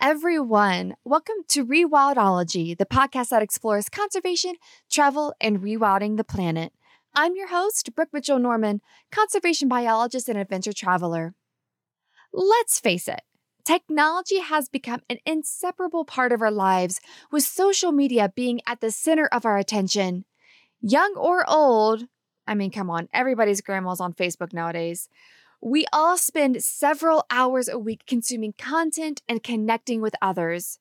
everyone. Welcome to Rewildology, the podcast that explores conservation, travel, and rewilding the planet. I'm your host, Brooke Mitchell Norman, conservation biologist and adventure traveler. Let's face it, technology has become an inseparable part of our lives, with social media being at the center of our attention. Young or old, I mean, come on, everybody's grandma's on Facebook nowadays. We all spend several hours a week consuming content and connecting with others.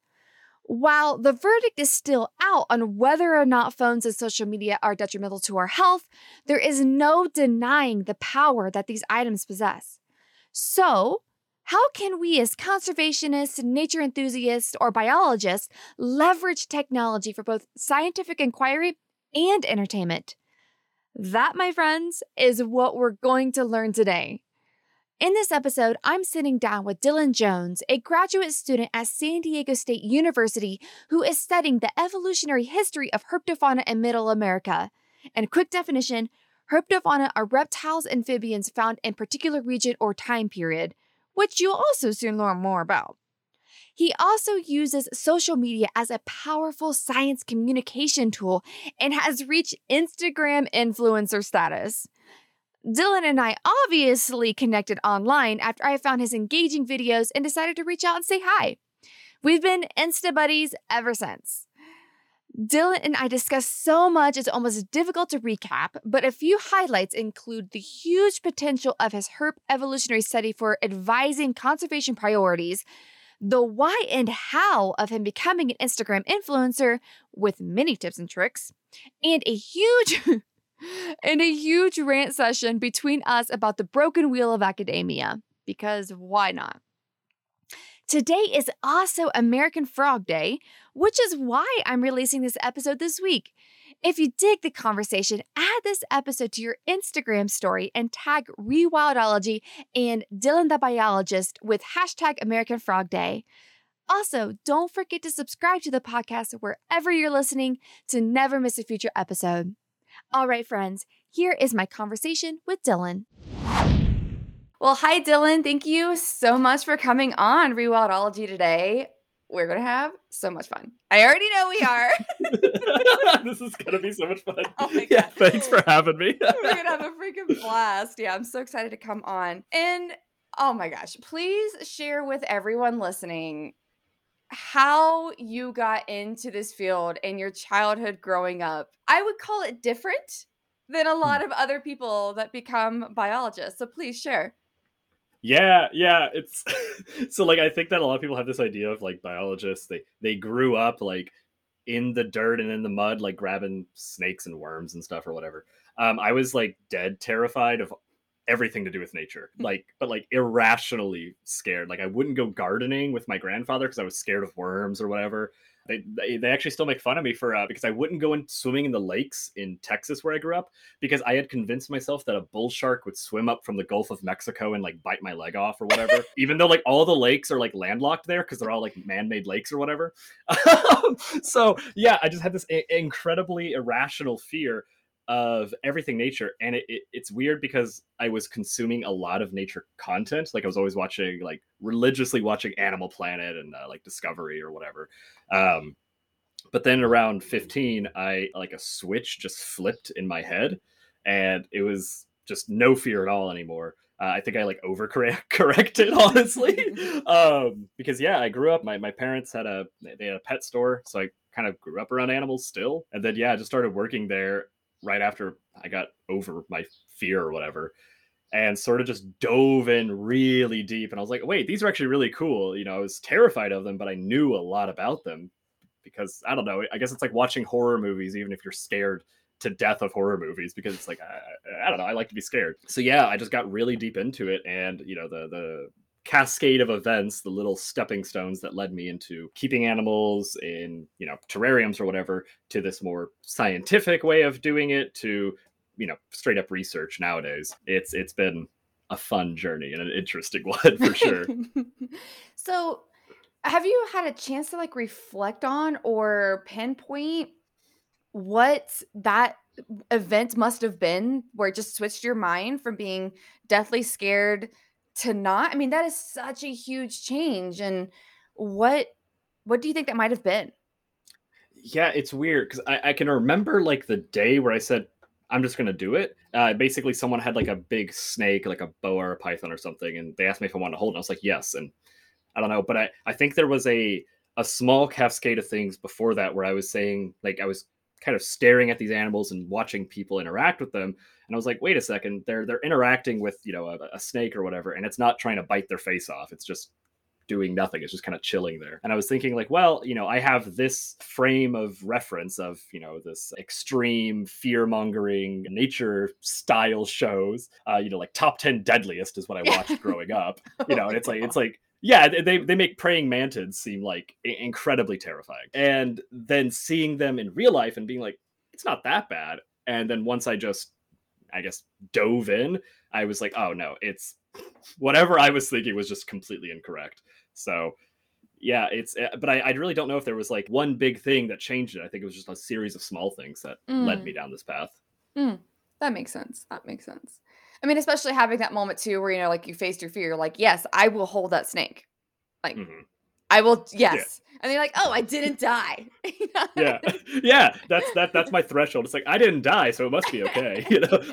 While the verdict is still out on whether or not phones and social media are detrimental to our health, there is no denying the power that these items possess. So, how can we, as conservationists, nature enthusiasts, or biologists, leverage technology for both scientific inquiry and entertainment? That, my friends, is what we're going to learn today. In this episode, I'm sitting down with Dylan Jones, a graduate student at San Diego State University who is studying the evolutionary history of herpetofauna in Middle America. And quick definition herpetofauna are reptiles, amphibians found in particular region or time period, which you'll also soon learn more about. He also uses social media as a powerful science communication tool and has reached Instagram influencer status. Dylan and I obviously connected online after I found his engaging videos and decided to reach out and say hi. We've been Insta buddies ever since. Dylan and I discussed so much it's almost difficult to recap, but a few highlights include the huge potential of his herp evolutionary study for advising conservation priorities, the why and how of him becoming an Instagram influencer with many tips and tricks, and a huge and a huge rant session between us about the broken wheel of academia. Because why not? Today is also American Frog Day, which is why I'm releasing this episode this week. If you dig the conversation, add this episode to your Instagram story and tag Rewildology and Dylan the Biologist with hashtag American Frog Day. Also, don't forget to subscribe to the podcast wherever you're listening to never miss a future episode. All right, friends, here is my conversation with Dylan. Well, hi, Dylan. Thank you so much for coming on Rewildology today. We're going to have so much fun. I already know we are. this is going to be so much fun. Oh my yeah, thanks for having me. We're going to have a freaking blast. Yeah, I'm so excited to come on. And oh my gosh, please share with everyone listening how you got into this field and your childhood growing up. I would call it different than a lot of other people that become biologists. So please share. yeah, yeah, it's so like I think that a lot of people have this idea of like biologists they they grew up like in the dirt and in the mud like grabbing snakes and worms and stuff or whatever. Um I was like dead terrified of everything to do with nature. Like but like irrationally scared. Like I wouldn't go gardening with my grandfather because I was scared of worms or whatever. They, they, they actually still make fun of me for uh, because I wouldn't go in swimming in the lakes in Texas where I grew up because I had convinced myself that a bull shark would swim up from the Gulf of Mexico and like bite my leg off or whatever. Even though like all the lakes are like landlocked there because they're all like man-made lakes or whatever. so yeah, I just had this i- incredibly irrational fear of everything nature and it, it, it's weird because i was consuming a lot of nature content like i was always watching like religiously watching animal planet and uh, like discovery or whatever um but then around 15 i like a switch just flipped in my head and it was just no fear at all anymore. Uh, i think i like overcorrected honestly um because yeah i grew up my, my parents had a they had a pet store so i kind of grew up around animals still and then yeah i just started working there right after i got over my fear or whatever and sort of just dove in really deep and i was like wait these are actually really cool. You know i was terrified of them but i knew a lot about them because i don't know i guess it's like watching horror movies even if you're scared to death of horror movies because it's like I, I don't know i like to be scared. So yeah i just got really deep into it and you know the the cascade of events the little stepping stones that led me into keeping animals in you know terrariums or whatever to this more scientific way of doing it to you know straight up research nowadays. It's it's been a fun journey and an interesting one for sure. So, have you had a chance to like reflect on or pinpoint what that event must have been where it just switched your mind from being deathly scared to not? I mean, that is such a huge change. And what what do you think that might have been? Yeah, it's weird because I, I can remember like the day where I said I'm just gonna do it. Uh, basically, someone had like a big snake, like a boa or a python or something, and they asked me if I wanted to hold it. and I was like, yes. And I don't know, but I I think there was a a small cascade of things before that where I was saying like I was kind of staring at these animals and watching people interact with them, and I was like, wait a second, they're they're interacting with you know a, a snake or whatever, and it's not trying to bite their face off. It's just doing nothing. It's just kind of chilling there. And I was thinking, like, well, you know, I have this frame of reference of, you know, this extreme fear mongering nature style shows, uh, you know, like top 10 deadliest is what I watched growing up, you know, and it's like, it's like, yeah, they, they make praying mantids seem like incredibly terrifying. And then seeing them in real life and being like, it's not that bad. And then once I just, I guess, dove in, I was like, oh no, it's whatever I was thinking was just completely incorrect. So yeah, it's eh, but I, I really don't know if there was like one big thing that changed it. I think it was just a series of small things that mm. led me mm. down this path. Mm. That makes sense. That makes sense. I mean, especially having that moment too, where you know, like you faced your fear, like, yes, I will hold that snake. Like, mm-hmm. I will, yes. Yeah. And you're like, oh, I didn't die. yeah, yeah. That's that. That's my threshold. It's like I didn't die, so it must be okay. You know.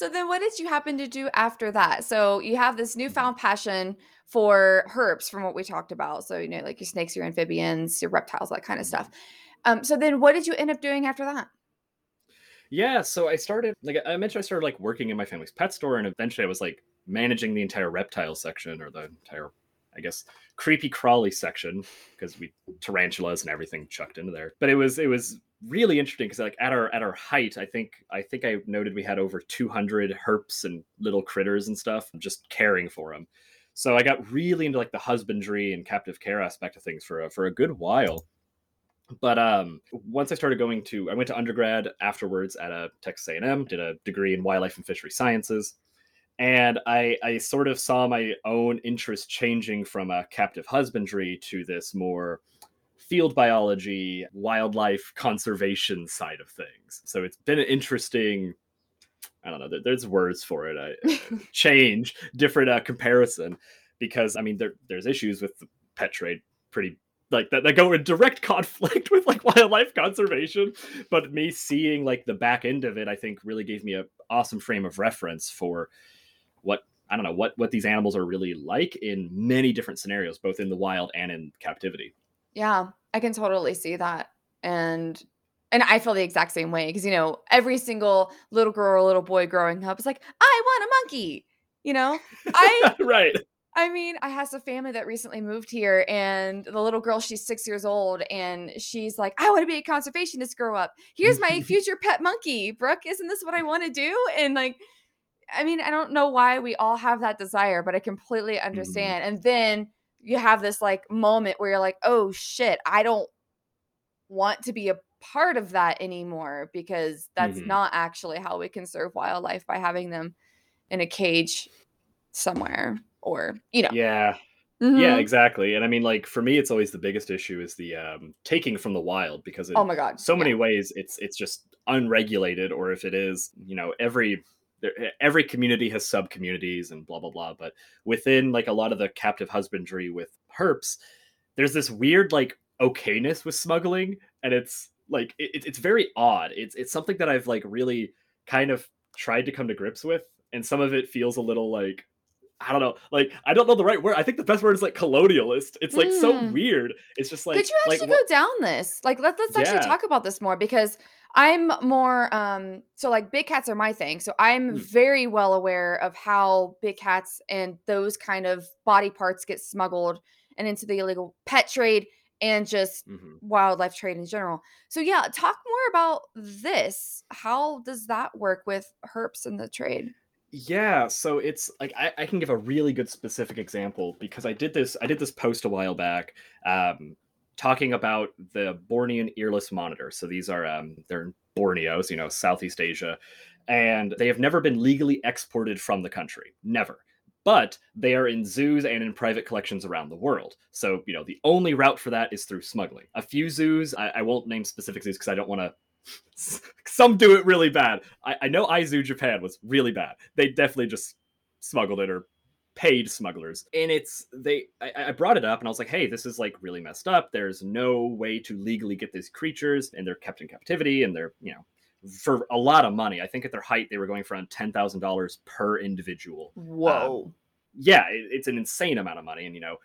So then what did you happen to do after that? So you have this newfound passion for herps from what we talked about. So, you know, like your snakes, your amphibians, your reptiles, that kind of stuff. Um, so then what did you end up doing after that? Yeah, so I started like I mentioned I started like working in my family's pet store and eventually I was like managing the entire reptile section or the entire I guess creepy crawly section because we tarantulas and everything chucked into there. But it was it was really interesting because like at our at our height, I think I think I noted we had over 200 herps and little critters and stuff just caring for them. So I got really into like the husbandry and captive care aspect of things for a, for a good while. But um, once I started going to, I went to undergrad afterwards at a Texas A&M, did a degree in wildlife and fishery sciences and I, I sort of saw my own interest changing from a captive husbandry to this more field biology, wildlife conservation side of things. So it's been an interesting, I don't know, there's words for it, I, change, different uh, comparison, because I mean, there, there's issues with the pet trade pretty like that, that go in direct conflict with like wildlife conservation but me seeing like the back end of it i think really gave me a awesome frame of reference for what I don't know what what these animals are really like in many different scenarios, both in the wild and in captivity. Yeah, I can totally see that, and and I feel the exact same way because you know every single little girl or little boy growing up is like, I want a monkey. You know, I right. I mean, I have a family that recently moved here, and the little girl, she's six years old, and she's like, I want to be a conservationist grow up. Here's my future pet monkey. Brooke, isn't this what I want to do? And like, I mean, I don't know why we all have that desire, but I completely mm-hmm. understand. Mm-hmm. And then you have this like moment where you're like, oh shit, I don't want to be a part of that anymore because that's mm-hmm. not actually how we conserve wildlife by having them in a cage somewhere or, you know. Yeah. Mm-hmm. Yeah, exactly. And I mean, like for me, it's always the biggest issue is the um, taking from the wild because in oh my god, so many ways it's it's just unregulated, or if it is, you know, every every community has sub communities and blah blah blah but within like a lot of the captive husbandry with herps there's this weird like okayness with smuggling and it's like it, it's very odd it's it's something that i've like really kind of tried to come to grips with and some of it feels a little like I don't know, like I don't know the right word. I think the best word is like colonialist. It's like mm. so hmm. weird. It's just like. Could you actually like, go down this? Like, let, let's actually yeah. talk about this more because I'm more um so like big cats are my thing. So I'm mm. very well aware of how big cats and those kind of body parts get smuggled and into the illegal pet trade and just mm-hmm. wildlife trade in general. So yeah, talk more about this. How does that work with herps in the trade? Yeah, so it's like I, I can give a really good specific example because I did this I did this post a while back um talking about the Bornean earless monitor. So these are um, they're in Borneos, you know, Southeast Asia, and they have never been legally exported from the country, never. But they are in zoos and in private collections around the world. So you know, the only route for that is through smuggling. A few zoos, I, I won't name specific zoos because I don't want to. Some do it really bad. I, I know Izu Japan was really bad. They definitely just smuggled it or paid smugglers. And it's they I, I brought it up and I was like, hey, this is like really messed up. There's no way to legally get these creatures, and they're kept in captivity, and they're you know for a lot of money. I think at their height they were going for around ten thousand dollars per individual. Whoa. Um, yeah, it, it's an insane amount of money, and you know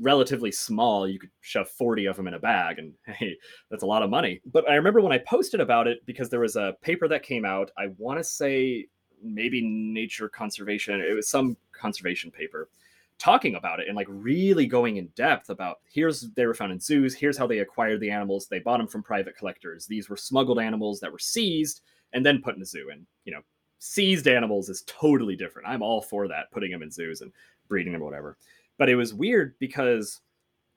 relatively small. You could shove forty of them in a bag, and hey, that's a lot of money. But I remember when I posted about it because there was a paper that came out. I want to say maybe Nature Conservation. It was some conservation paper talking about it and like really going in depth about here's they were found in zoos here's how they acquired the animals they bought them from private collectors these were smuggled animals that were seized and then put in a zoo and you know seized animals is totally different i'm all for that putting them in zoos and breeding them or whatever but it was weird because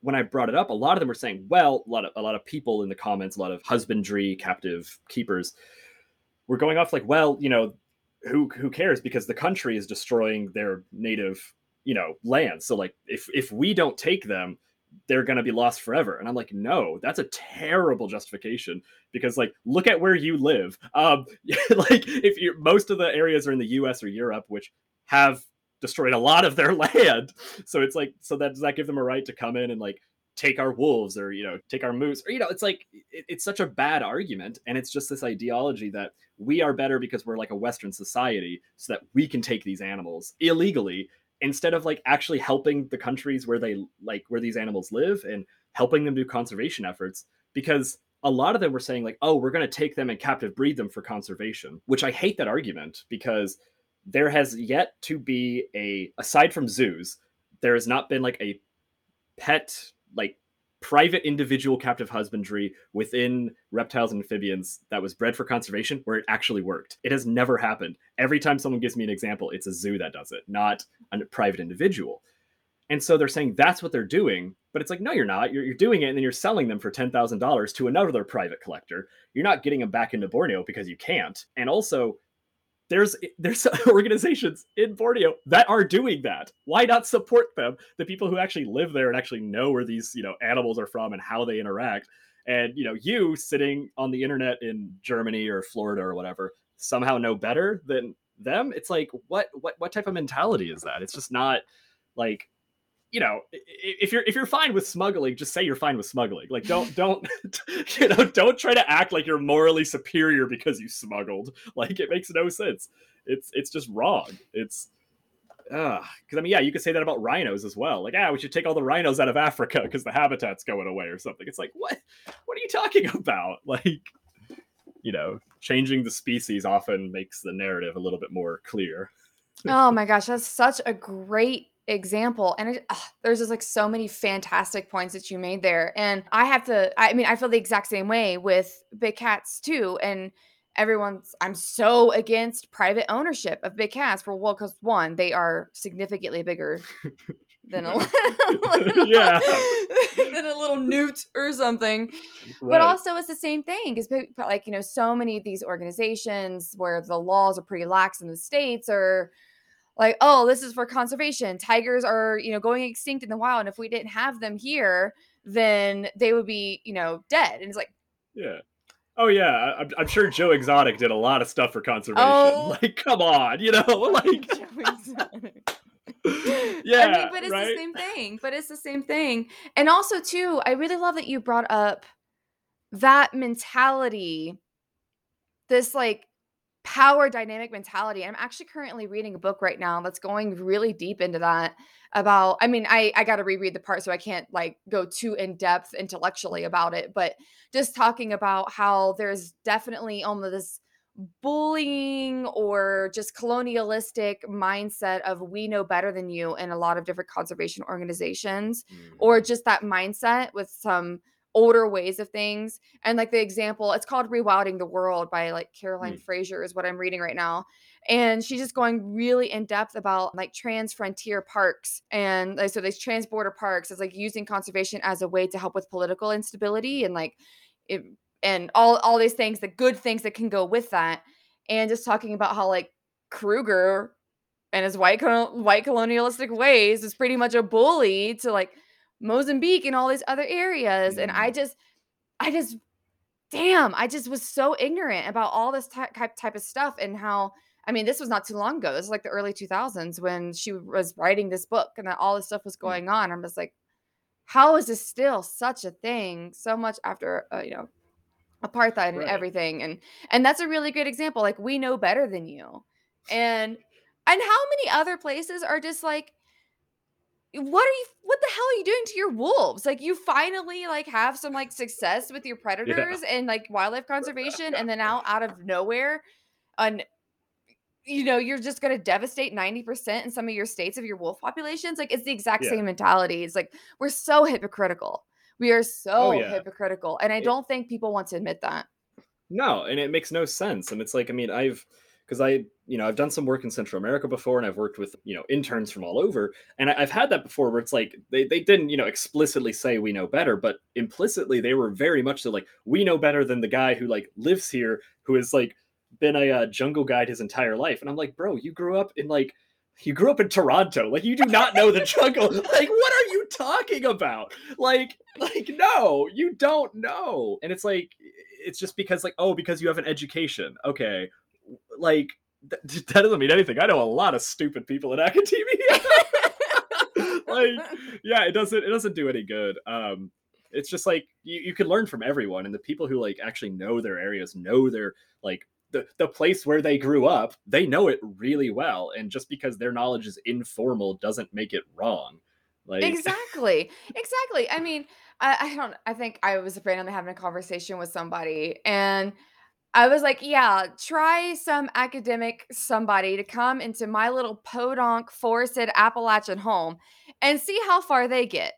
when i brought it up a lot of them were saying well a lot of a lot of people in the comments a lot of husbandry captive keepers were going off like well you know who who cares? Because the country is destroying their native you know land. So like if if we don't take them they're going to be lost forever. And i'm like no that's a terrible justification because like look at where you live. Um like if you most of the areas are in the us or europe which have destroyed a lot of their land. So it's like so that does that give them a right to come in and like take our wolves or you know take our moose? Or you know it's like it, it's such a bad argument and it's just this ideology that we are better because we're like a western society so that we can take these animals illegally instead of like actually helping the countries where they like where these animals live and helping them do conservation efforts. Because a lot of them were saying like oh we're going to take them and captive breed them for conservation which i hate that argument because there has yet to be a aside from zoos there has not been like a pet like private individual captive husbandry within reptiles and amphibians that was bred for conservation where it actually worked. It has never happened. Every time someone gives me an example, it's a zoo that does it, not a private individual. And so they're saying that's what they're doing, but it's like, no, you're not. You're, you're doing it and then you're selling them for $10,000 to another private collector. You're not getting them back into Borneo because you can't. And also, there's there's organizations in Borneo that are doing that. Why not support them? The people who actually live there and actually know where these you know animals are from and how they interact. And you know, you sitting on the internet in Germany or Florida or whatever somehow know better than them. It's like what what what type of mentality is that? It's just not like you know if you're if you're fine with smuggling just say you're fine with smuggling like don't don't you know don't try to act like you're morally superior because you smuggled like it makes no sense it's it's just wrong it's uh because I mean, yeah, you could say that about rhinos as well. Like, ah, we should take all the rhinos out of Africa because the habitat's going away or something. It's like, what? What are you talking about? Like, you know, changing the species often makes the narrative a little bit more clear. oh my gosh, that's such a great example and it, ugh, there's just like so many fantastic points that you made there and i have to i mean i feel the exact same way with big cats too and everyone's i'm so against private ownership of big cats for well because one they are significantly bigger than a little, yeah than a little newt or something right. but also it's the same thing because like you know so many of these organizations where the laws are pretty lax in the states are like oh this is for conservation. Tigers are you know going extinct in the wild and if we didn't have them here then they would be you know dead. And it's like yeah. Oh yeah i'm, I'm sure joe exotic did a lot of stuff for conservation. Oh, like come on you know like yeah I mean, but it's right? the same thing but it's the same thing. And also too i really love that you brought up that mentality this like power dynamic mentality. I'm actually currently reading a book right now that's going really deep into that about I mean, I I got to reread the part so I can't like go too in depth intellectually about it, but just talking about how there's definitely almost this bullying or just colonialistic mindset of we know better than you in a lot of different conservation organizations mm. or just that mindset with some older ways of things. And like the example, it's called Rewilding the World by like Caroline mm. Fraser is what I'm reading right now. And she's just going really in depth about like trans frontier parks and like so these trans border parks is like using conservation as a way to help with political instability and like it, and all all these things, the good things that can go with that. And just talking about how like Kruger and his white white colonialistic ways is pretty much a bully to like Mozambique and all these other areas. Mm. And I just, I just, damn, I just was so ignorant about all this type type of stuff and how I mean, this was not too long ago. This is like the early 2000s when she was writing this book and that all this stuff was Mm. going on. I'm just like, how is this still such a thing so much after, uh, you know, apartheid and Right. everything? And and that's a really great example. Like we know better than you. And and how many other places are just like what are you what the hell are you doing to your wolves like you finally like have some like success with your predators and like wildlife conservation and then now out of nowhere on you know you're just going to devastate 90% in some of your states of your wolf populations like it's the exact Yeah. same mentality it's like we're so hypocritical we are oh, so Oh, yeah. hypocritical and i It- don't think people want to admit that No, and it makes no sense. And it's like, I mean, I've because I, you know, I've done some work in Central America before, and I've worked with, you know, interns from all over, and I, I've had that before where it's like they they didn't, you know, explicitly say we know better, but implicitly they were very much so like we know better than the guy who like lives here, who has like been a uh, jungle guide his entire life, and I'm like, bro, you grew up in like. You grew up in Toronto. Like you do not know the jungle. Like what are you talking about? Like like no, you don't know. And it's like it's just because like oh because you have an education. Okay. Like th- that doesn't mean anything. I know a lot of stupid people in academia. like yeah, it doesn't it doesn't do any good. Um it's just like you, you can learn from everyone and the people who like actually know their areas, know their like the, the place where they grew up, they know it really well. And just because their knowledge is informal doesn't make it wrong. Like exactly exactly i mean I, I don't i think i was randomly having a conversation with somebody and i was like yeah try some academic somebody to come into my little podunk forested appalachian home and see how far they get.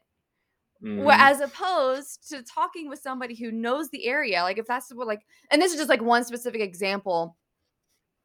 Wh- mm-hmm. as opposed to talking with somebody who knows the area like if that's what like and this is just like one specific example.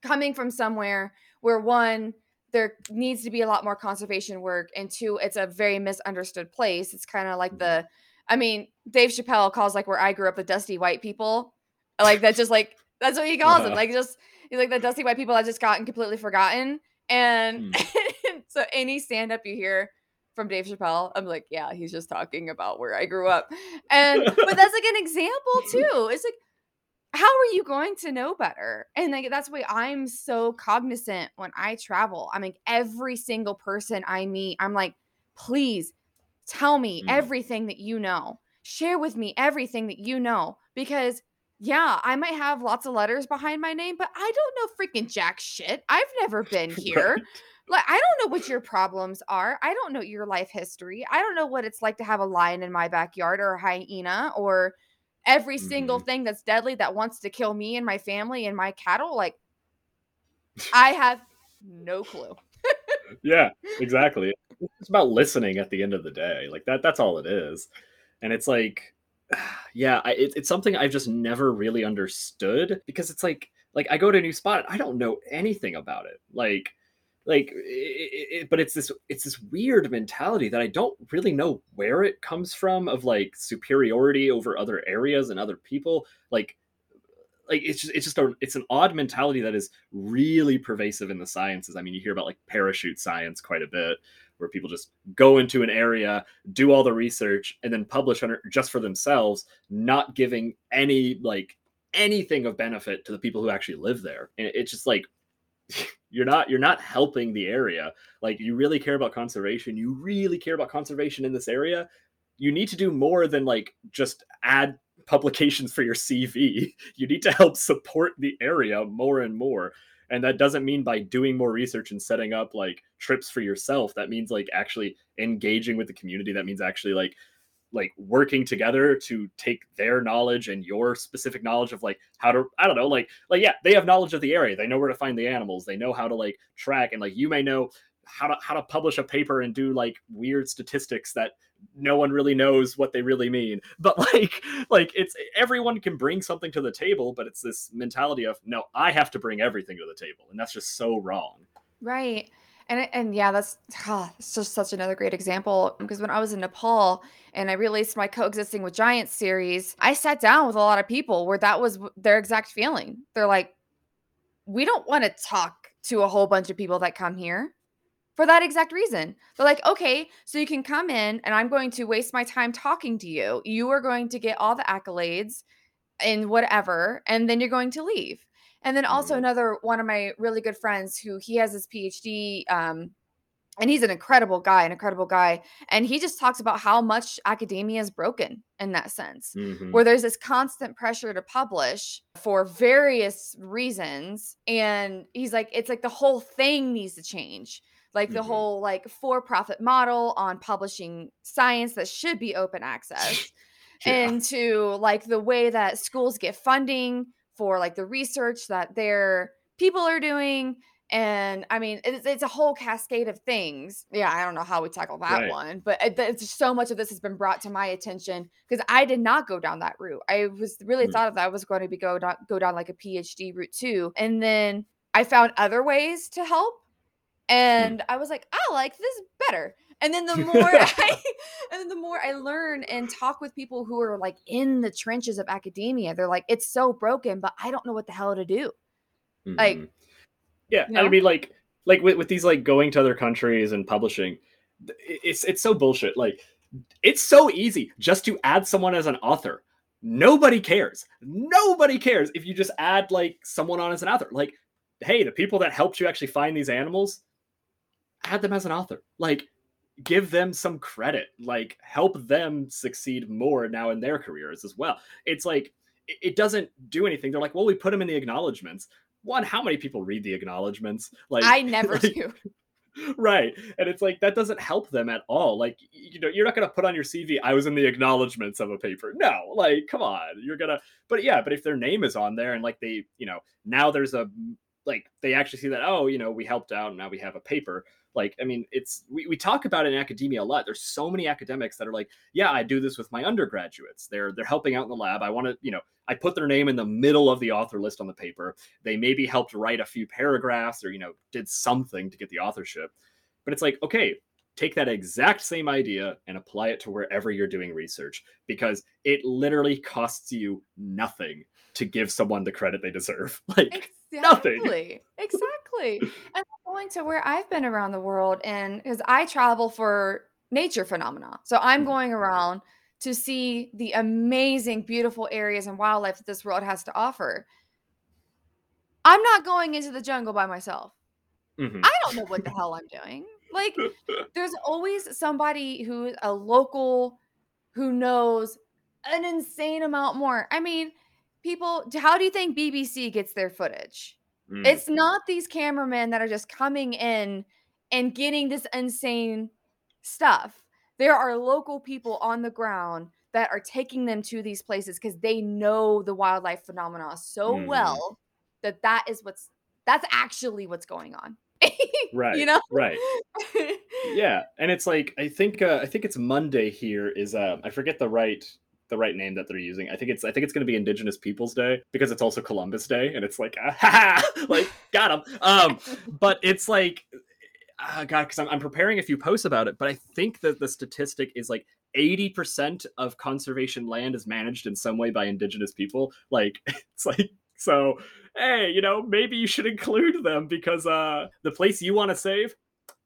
Coming from somewhere where one there needs to be a lot more conservation work and two it's a very misunderstood place it's kind of like mm-hmm. the i mean dave chappelle calls like where i grew up the dusty white people. Like that's just like that's what he calls them Uh-huh. like just he's like the dusty white people that just gotten completely forgotten and so any stand up you hear from Dave Chappelle, I'm like, yeah, he's just talking about where I grew up. And but that's like an example too. It's like, how are you going to know better? And like that's why I'm so cognizant when I travel. I mean, every single person I meet, I'm like, please tell me Mm. everything that you know. Share with me everything that you know. Because yeah, I might have lots of letters behind my name, but I don't know freaking jack shit. I've never been here. Right. Like, I don't know what your problems are. I don't know your life history. I don't know what it's like to have a lion in my backyard or a hyena or every single Mm-hmm. thing that's deadly that wants to kill me and my family and my cattle. Like, I have no clue. yeah exactly it's about listening at the end of the day like that that's all it is and it's like yeah I, it, it's something i've just never really understood because it's like like i go to a new spot i don't know anything about it. Like like it, it, but it's this it's this weird mentality that i don't really know where it comes from of like superiority over other areas and other people. Like like it's just it's just a it's an odd mentality that is really pervasive in the sciences. I mean, you hear about like parachute science quite a bit, where people just go into an area, do all the research, and then publish it just for themselves, not giving any like anything of benefit to the people who actually live there. And it's just like you're not you're not helping the area. Like you really care about conservation. You really care about conservation in this area. You need to do more than like just add publications for your CV. You need to help support the area more and more. And that doesn't mean by doing more research and setting up like trips for yourself. That means like actually engaging with the community. That means actually like like working together to take their knowledge and your specific knowledge of like how to I don't know like like yeah they have knowledge of the area they know where to find the animals they know how to like track and like you may know how to how to publish a paper and do like weird statistics that no one really knows what they really mean but like like it's everyone can bring something to the table but it's this mentality of no i have to bring everything to the table and that's just so wrong Right. And and yeah, that's ah, it's just such another great example because when I was in Nepal and I released my coexisting with giants series, I sat down with a lot of people where that was their exact feeling. They're like, we don't want to talk to a whole bunch of people that come here for that exact reason. They're like, okay, so you can come in and I'm going to waste my time talking to you. You are going to get all the accolades and whatever, and then you're going to leave. And then also Mhm. another one of my really good friends who he has his PhD um and he's an incredible guy, an incredible guy. And he just talks about how much academia is broken in that sense, Mhm. where there's this constant pressure to publish for various reasons. And he's like, it's like the whole thing needs to change. Like the Mhm. whole like for-profit model on publishing science that should be open access Yeah. into like the way that schools get funding for like the research that their people are doing and i mean it's, it's a whole cascade of things yeah i don't know how we tackle that Right. one but it, it's so much of this has been brought to my attention because i did not go down that route i was really Mm. thought that i was going to be go down, go down like a phd route too and then i found other ways to help and i was like i like this better and then the more I, and then the more I learn and talk with people who are like in the trenches of academia, they're like, it's so broken, but I don't know what the hell to do. Like, Mhm. yeah, you I mean, like, like with, with these like going to other countries and publishing, it's it's so bullshit. Like, it's so easy just to add someone as an author. Nobody cares. Nobody cares if you just add like someone on as an author. Like, hey, the people that helped you actually find these animals, add them as an author. Like, give them some credit. Like, help them succeed more now in their careers as well. It's like it- doesn't do anything. They're like, well, we put them in the acknowledgments. One, how many people read the acknowledgments? Like, I never like, do. right and it's like that doesn't help them at all like you know you're not going to put on your cv i was in the acknowledgments of a paper no like come on you're gonna but yeah but if their name is on there and like they you know now there's a like they actually see that oh you know we helped out and now we have a paper like i mean it's we, we talk about it in academia a lot. There's so many academics that are like yeah i do this with my undergraduates. They're they're helping out in the lab. I want to you know i put their name in the middle of the author list on the paper. They maybe helped write a few paragraphs or you know did something to get the authorship. But it's like okay take that exact same idea and apply it to wherever you're doing research because it literally costs you nothing to give someone the credit they deserve. Like nothing. Exactly. Exactly. and going to where I've been around the world and because I travel for nature phenomena. So I'm Mhm. going around to see the amazing, beautiful areas and wildlife that this world has to offer. I'm not going into the jungle by myself. Mhm. I don't know what the hell I'm doing. Like, there's always somebody who's a local who knows an insane amount more. I mean, people, how do you think BBC gets their footage? Mm. It's not these cameramen that are just coming in and getting this insane stuff. There are local people on the ground that are taking them to these places because they know the wildlife phenomena so Mhm. well that that is what's that's actually what's going on. right you know? right yeah and it's like i think uh, i think it's monday here is um i forget the right the right name that they're using. I think it's i think it's going to be indigenous peoples day because it's also columbus day and it's like ah, ha, ha, like got him um but it's like uh, god because I'm, I'm preparing a few posts about it but i think that the statistic is like 80% of conservation land is managed in some way by indigenous people. Like it's like so hey you know maybe you should include them because uh the place you want to save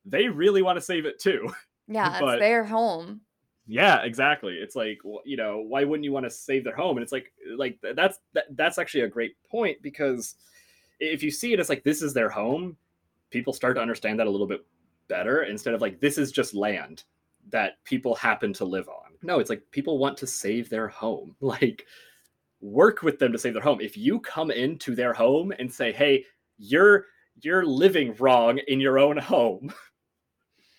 they really want to save it too. Yeah, it's But- their home. Yeah exactly. It's like you know why wouldn't you want to save their home? And it's like like that's that, that's actually a great point because if you see it as like this is their home people start to understand that a little bit better instead of like this is just land that people happen to live on. No it's like people want to save their home. Like work with them to save their home. If you come into their home and say hey you're you're living wrong in your own home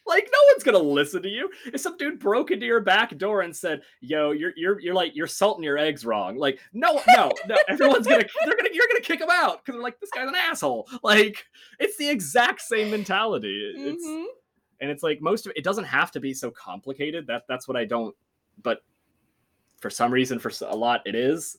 like no one's gonna listen to you. If some dude broke into your back door and said, "Yo, you're you're you're like you're salting your eggs wrong," like no, no, no, everyone's gonna they're gonna you're gonna kick him out because they're like this guy's an asshole. Like it's the exact same mentality. It- It's Mhm. and it's like most of it doesn't have to be so complicated. That that's what I don't. But for some reason, for a lot, it is.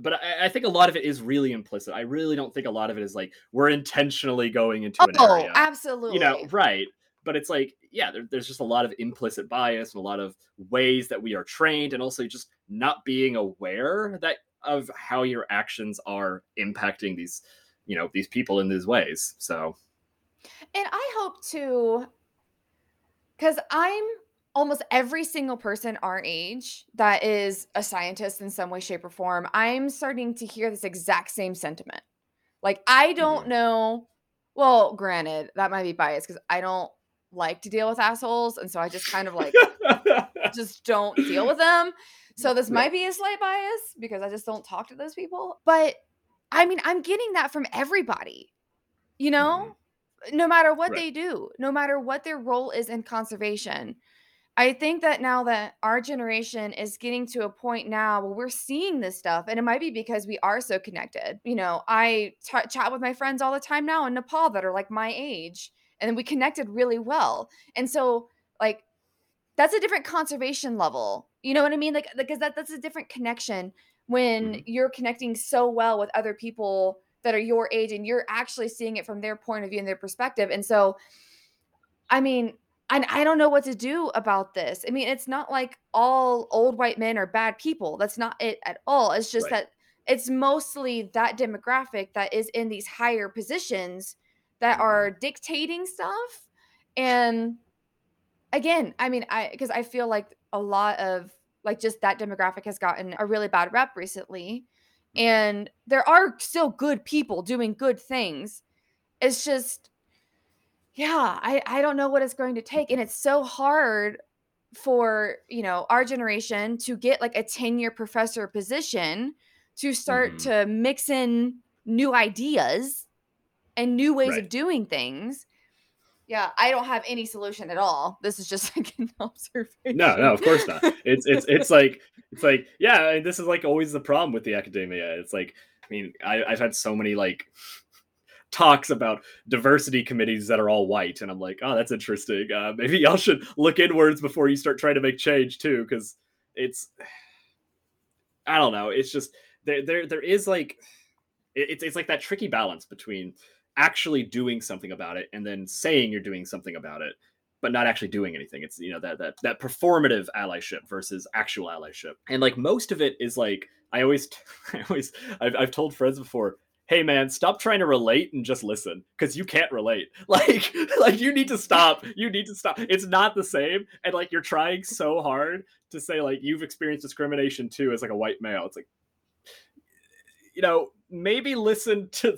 But I, I think a lot of it is really implicit. I really don't think a lot of it is like we're intentionally going into an Oh, area absolutely. you know right but it's like yeah there, there's just a lot of implicit bias and a lot of ways that we are trained and also just not being aware that of how your actions are impacting these you know these people in these ways so And I hope to, because I'm almost every single person our age that is a scientist in some way, shape, or form. I'm starting to hear this exact same sentiment Like I don't mm-hmm. know. Well, granted, that might be biased because I don't like to deal with assholes, and so I just kind of like just don't deal with them. So this might be a slight bias because I just don't talk to those people. But I mean, I'm getting that from everybody. You know, mm-hmm. no matter what right. they do, no matter what their role is in conservation. I think that now that our generation is getting to a point now where we're seeing this stuff, and it might be because we are so connected. You know, I t- chat with my friends all the time now in Nepal that are like my age, and we connected really well. And so, like, that's a different conservation level. You know what I mean? Like, because that that's a different connection when mm-hmm. you're connecting so well with other people that are your age, and you're actually seeing it from their point of view and their perspective. And so, I mean, and I don't know what to do about this. I mean, it's not like all old white men are bad people. That's not it at all. It's just right. that it's mostly that demographic that is in these higher positions that are dictating stuff. And again, I mean, I because I feel like a lot of like just that demographic has gotten a really bad rep recently. And there are still good people doing good things. It's just yeah, I I don't know what it's going to take and it's so hard for, you know, our generation to get like a tenure professor position to start mm-hmm. to mix in new ideas and new ways right. of doing things. Yeah, I don't have any solution at all. This is just like an observation. No, no, of course not. It's it's it's like it's like yeah, this is like always the problem with the academia. It's like I mean, I, I've had so many like talks about diversity committees that are all white and i'm like oh that's interesting uh, maybe y'all should look inwards before you start trying to make change too because it's i don't know it's just there there, there is like it's, it's like that tricky balance between actually doing something about it and then saying you're doing something about it but not actually doing anything. It's you know that that that performative allyship versus actual allyship. And like most of it is like i always i always i've, I've told friends before hey man stop trying to relate and just listen because you can't relate. Like like you need to stop you need to stop. It's not the same and like you're trying so hard to say like you've experienced discrimination too as like a white male. It's like you know maybe listen to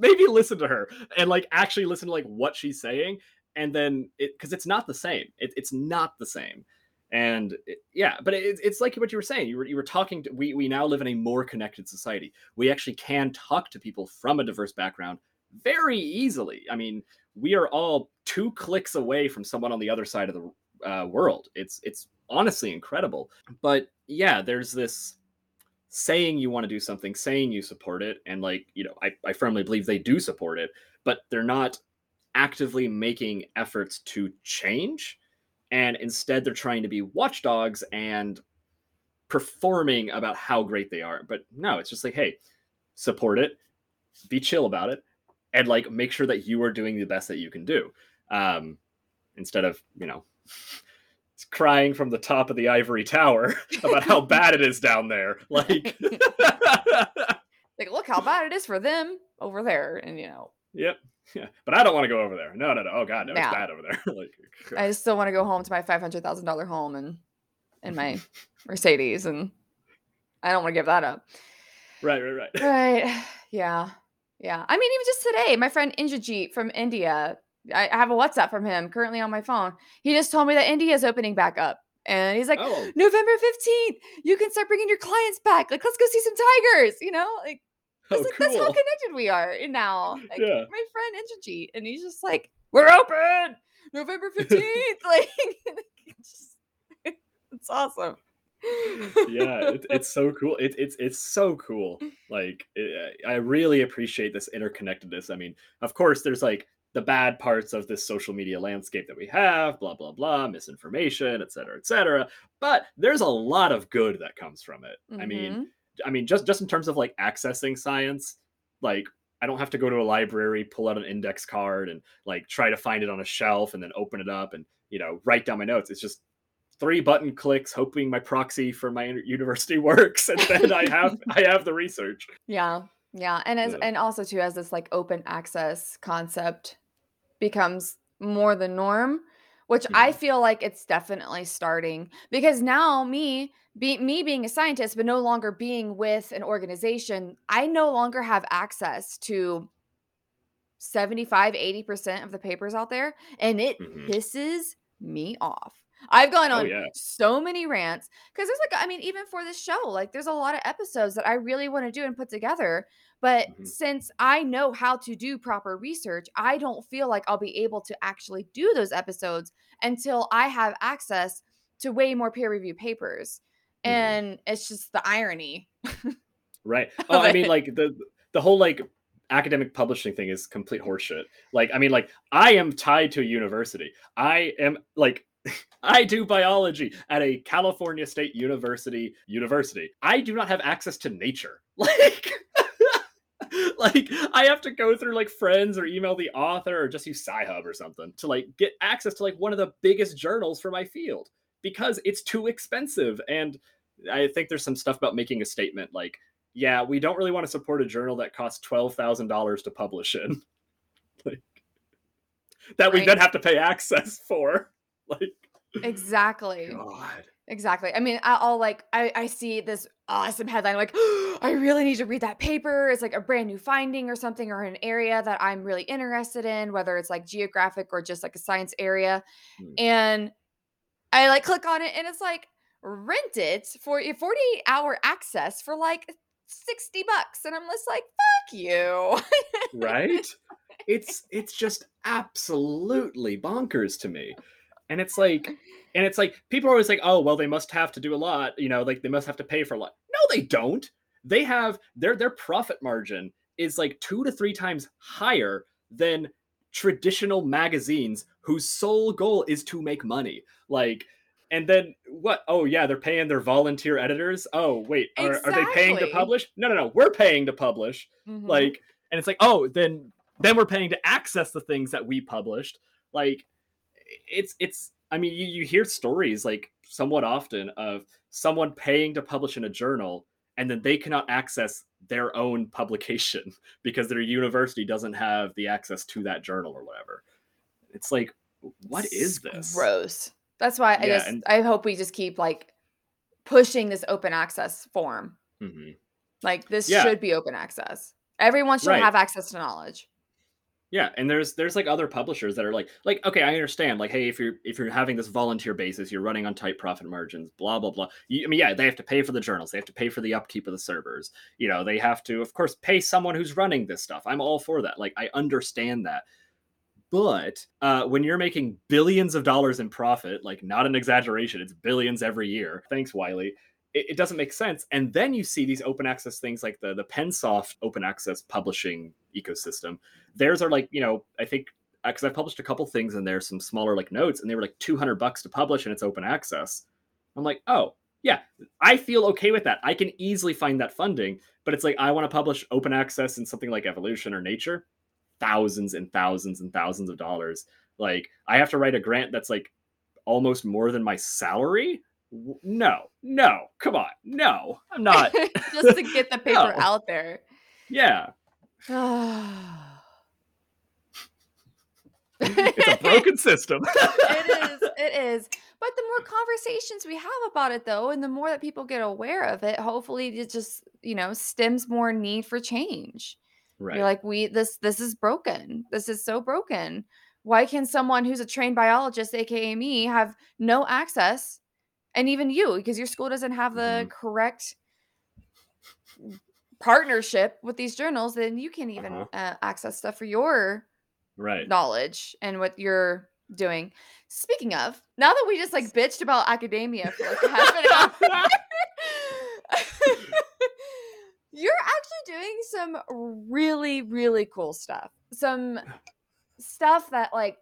maybe listen to her and like actually listen to like what she's saying and then it because it's not the same. It, it's not the same. And it, yeah but it, it's like what you were saying. You were, you were talking to, we, we now live in a more connected society. We actually can talk to people from a diverse background very easily. I mean we are all two clicks away from someone on the other side of the uh, world. It's it's honestly incredible. But yeah there's this saying you want to do something saying you support it and like you know I, I firmly believe they do support it but they're not actively making efforts to change and instead they're trying to be watchdogs and performing about how great they are. But no it's just like hey support it be chill about it and like make sure that you are doing the best that you can do um instead of you know crying from the top of the ivory tower about how bad it is down there like like look how bad it is for them over there and you know yep yeah, but I don't want to go over there. No, no, no. Oh God, no, it's bad over there. like, I just still want to go home to my five hundred thousand dollar home and in my Mercedes, and I don't want to give that up. Right, right, right. Right. Yeah, yeah. I mean, even just today, my friend Indrajit from India. I, have a WhatsApp from him currently on my phone. He just told me that India is opening back up. And he's like, oh. November 15th, you can start bringing your clients back. Like, let's go see some tigers, you know? Like, Oh, like, cool. That's how connected we are And now. Like, yeah. My friend Indrajit, and he's just like, "We're open, November fifteenth. like, it's, it's awesome. yeah, it, it's so cool. It, it's it's so cool. Like, it, I really appreciate this interconnectedness. I mean, of course, there's like the bad parts of this social media landscape that we have, blah blah blah, misinformation, et cetera, et cetera. But there's a lot of good that comes from it. Mm-hmm. I mean mm-hmm. I mean, just just in terms of like accessing science, like I don't have to go to a library, pull out an index card, and like try to find it on a shelf, and then open it up and you know write down my notes. It's just three button clicks, hoping my proxy for my university works, and then I have I have the research. Yeah, yeah, and as yeah. and also too as this like open access concept becomes more the norm which I feel like it's definitely starting because now me be, me being a scientist but no longer being with an organization, I no longer have access to 75 80% of the papers out there and it Mhm. pisses me off. I've gone Oh, on yeah. so many rants because there's like I mean even for this show like there's a lot of episodes that I really want to do and put together but Mhm. since I know how to do proper research I don't feel like I'll be able to actually do those episodes until I have access to way more peer review papers Mhm. and it's just the irony Right. Oh, I mean, like the the whole like academic publishing thing is complete horseshit. Like, I mean, like I am tied to a university. I am like I do biology at a California State University university. I do not have access to nature. Like like I have to go through like friends or email the author or just use Sci-Hub or something to like get access to like one of the biggest journals for my field because it's too expensive. And I think there's some stuff about making a statement like yeah, we don't really want to support a journal that costs twelve thousand dollars to publish in, like that we then have to pay access for. Like, exactly. God, Exactly. I mean, I- I'll like I, I see this awesome headline like I really need to read that paper. It's like a brand new finding or something or an area that I'm really interested in, whether it's like geographic or just like a science area. Hmm. And I like click on it and it's like rent it for a 48 hour access for like 60 bucks. And I'm just like, fuck you. right? it's it's just absolutely bonkers to me, and it's like, and it's like people are always like, oh, well, they must have to do a lot, you know, like they must have to pay for a lot. No, they don't. They have their their profit margin is like two to three times higher than traditional magazines whose sole goal is to make money. Like, and then what? Oh yeah, they're paying their volunteer editors. Oh wait, are, are they paying to publish? No, no, no. We're paying to publish. Mhm. Like, and it's like, oh, then then we're paying to access the things that we published. Like, it's it's. I mean, you you hear stories like somewhat often of someone paying to publish in a journal and then they cannot access their own publication because their university doesn't have the access to that journal or whatever. It's like, what is this? Gross. That's why I Yeah, just and- I hope we just keep like pushing this open access form. Mhm. Like this Yeah. should be open access. Everyone should Right. have access to knowledge. Yeah, and there's there's like other publishers that are like like okay, I understand like hey, if you're if you're having this volunteer basis, you're running on tight profit margins, blah blah blah. You, I mean, yeah, they have to pay for the journals, they have to pay for the upkeep of the servers. You know, they have to of course pay someone who's running this stuff. I'm all for that. Like I understand that. But uh, when you're making billions of dollars in profit, like not an exaggeration, it's billions every year. Thanks, Wiley. It, doesn't make sense. And then you see these open access things like the the Pensoft open access publishing ecosystem. Theirs are like you know i think uh, because i've published a couple things in there some smaller like notes and they were like 200 bucks to publish and it's open access. I'm like oh yeah i feel okay with that. I can easily find that funding but it's like i want to publish open access in something like evolution or nature. Thousands and thousands and thousands of dollars. Like i have to write a grant that's like almost more than my salary? No no come on no i'm not just to get the paper No. out there. yeah it's a broken system it is. It is. But the more conversations we have about it though, and the more that people get aware of it, hopefully it just, you know, stems more need for change. right You're like, we this this is broken. This is so broken. Why can someone who's a trained biologist, aka me, have no access? And even you, because your school doesn't have the Mhm. correct partnership with these journals, then you can't even Uh-huh. uh, access stuff for your right knowledge and what you're doing. Speaking of, now that we just like bitched about academia for like half an hour, you're actually doing some really, really cool stuff. Some stuff that like,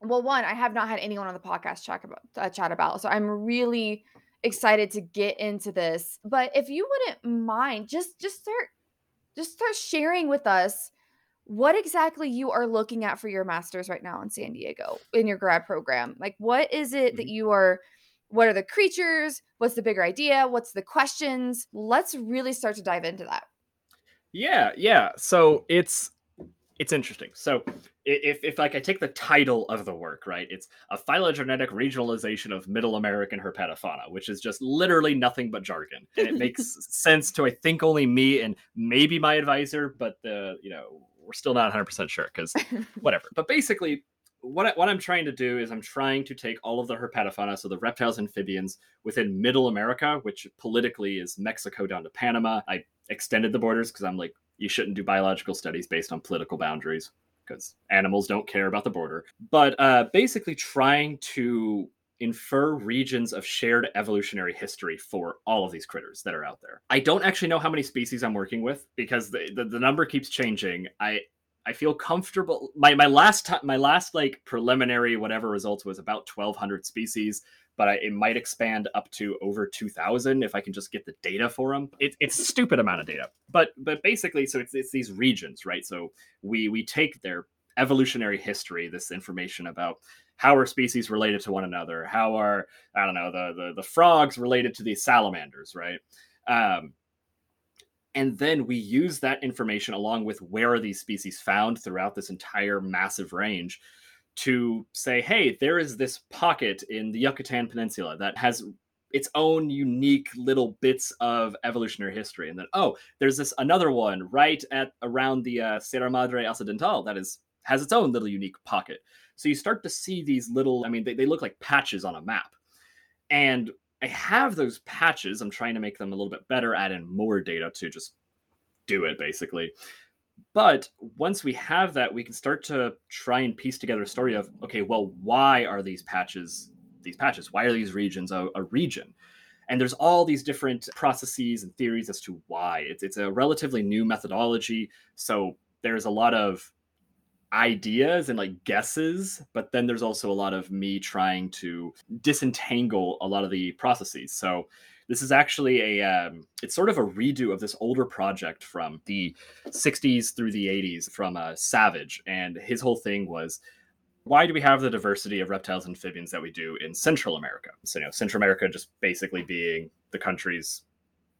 well, one, I have not had anyone on the podcast chat about, uh, chat about, so I'm really excited to get into this. But if you wouldn't mind, just just start just start sharing with us what exactly you are looking at for your masters right now in San Diego in your grad program. Like what is it that mm-hmm. you are what are the creatures? What's the bigger idea? What's the questions? Let's really start to dive into that. Yeah, yeah. So it's it's interesting. So if, if like I take the title of the work, right, it's a phylogenetic regionalization of Middle American herpetofauna, which is just literally nothing but jargon, and it makes sense to I think only me and maybe my advisor, but the you know we're still not 100 percent sure because whatever. But basically, what, I, what I'm trying to do is I'm trying to take all of the herpetofauna, so the reptiles, amphibians within Middle America, which politically is Mexico down to Panama. I extended the borders because I'm like you shouldn't do biological studies based on political boundaries because animals don't care about the border. But uh, basically, trying to infer regions of shared evolutionary history for all of these critters that are out there. I don't actually know how many species I'm working with because the, the, the number keeps changing. I I feel comfortable. My my last time my last like preliminary whatever results was about 1200 species but I, it might expand up to over 2000 if I can just get the data for them. It, it's a stupid amount of data, but but basically, so it's, it's these regions, right? So we we take their evolutionary history, this information about how are species related to one another, how are I don't know the the, the frogs related to these salamanders, right? Um, and then we use that information along with where are these species found throughout this entire massive range to say, hey, there is this pocket in the Yucatan Peninsula that has its own unique little bits of evolutionary history, and then oh, there's this another one right at around the uh, Sierra Madre Occidental that is has its own little unique pocket. So you start to see these little, I mean, they, they look like patches on a map, and I have those patches. I'm trying to make them a little bit better, add in more data to just do it basically. But once we have that, we can start to try and piece together a story of okay, well, why are these patches these patches? Why are these regions a, a region? And there's all these different processes and theories as to why. It's it's a relatively new methodology, so there's a lot of ideas and like guesses, but then there's also a lot of me trying to disentangle a lot of the processes. So this is actually a um, it's sort of a redo of this older project from the 60s through the 80s from uh, Savage, and his whole thing was why do we have the diversity of reptiles and amphibians that we do in Central America? So you know, Central America just basically being the countries.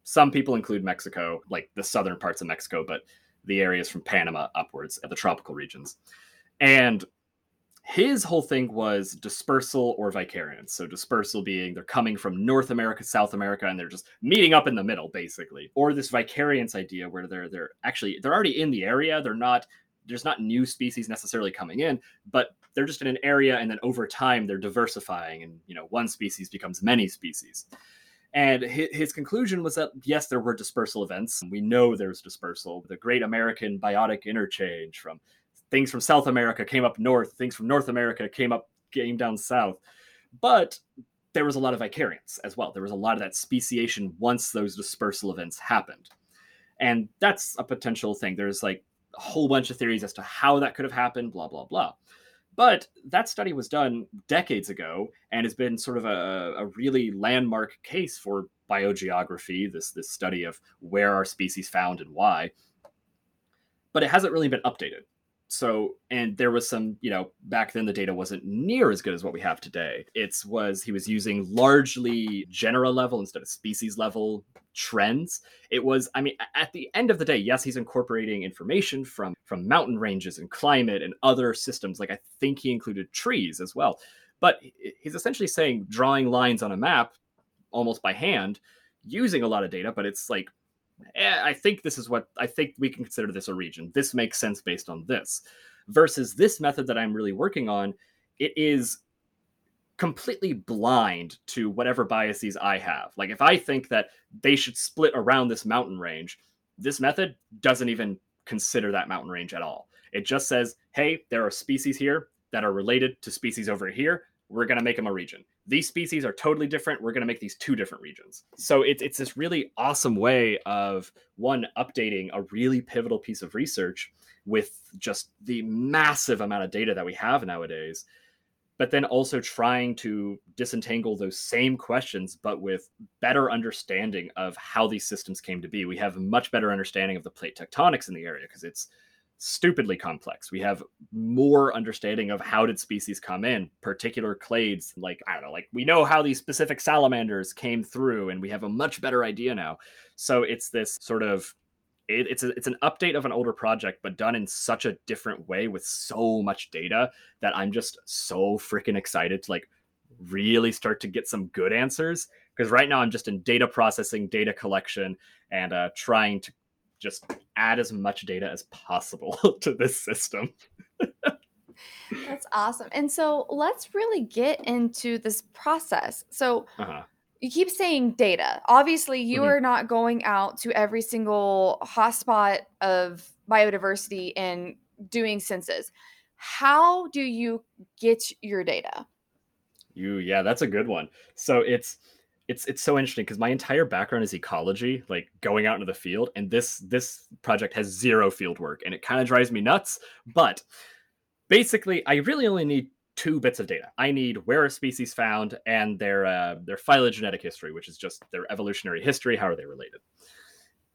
Some people include Mexico, like the southern parts of Mexico, but the areas from Panama upwards at the tropical regions. And his whole thing was dispersal or vicariance. So dispersal being they're coming from North America, South America, and they're just meeting up in the middle, basically. Or this vicariance idea where they're they're actually they're already in the area. They're not there's not new species necessarily coming in, but they're just in an area, and then over time they're diversifying, and you know one species becomes many species. And his, conclusion was that yes, there were dispersal events. We know there's dispersal. The Great American Biotic Interchange from things from South America came up north, things from North America came up came down south. But there was a lot of vicariance as well. There was a lot of that speciation once those dispersal events happened. And that's a potential thing. There's like a whole bunch of theories as to how that could have happened, blah, blah, blah. But that study was done decades ago and has been sort of a, a really landmark case for biogeography, this, this study of where are species found and why. But it hasn't really been updated so and there was some you know back then the data wasn't near as good as what we have today. It's was he was using largely genera level instead of species level trends. It was i mean at the end of the day yes he's incorporating information from from mountain ranges and climate and other systems like i think he included trees as well. But he's essentially saying drawing lines on a map almost by hand using a lot of data but it's like eh, I think this is what I think we can consider this a region. This makes sense based on this. Versus this method that I'm really working on, it is completely blind to whatever biases I have. Like if I think that they should split around this mountain range, this method doesn't even consider that mountain range at all. It just says, hey, there are species here that are related to species over here. We're going to make them a region these species are totally different. We're going to make these two different regions. So it's it's this really awesome way of one updating a really pivotal piece of research with just the massive amount of data that we have nowadays, but then also trying to disentangle those same questions, but with better understanding of how these systems came to be. We have a much better understanding of the plate tectonics in the area because it's stupidly complex. We have more understanding of how did species come in, particular clades. Like I don't know, like we know how these specific salamanders came through, and we have a much better idea now. So it's this sort of it, it's a, it's an update of an older project, but done in such a different way with so much data that I'm just so freaking excited to like really start to get some good answers. Because right now I'm just in data processing, data collection, and uh, trying to just add as much data as possible to this system. That's awesome. And so let's really get into this process. So uh-huh you keep saying data. Obviously, you mm-hmm. are not going out to every single hotspot of biodiversity and doing census. How do you get your data? You yeah, that's a good one. So it's it's it's so interesting because my entire background is ecology, like going out into the field, and this this project has zero field work, and it kind of drives me nuts. But basically, I really only need two bits of data. I need where a species found and their uh, their phylogenetic history, which is just their evolutionary history. How are they related?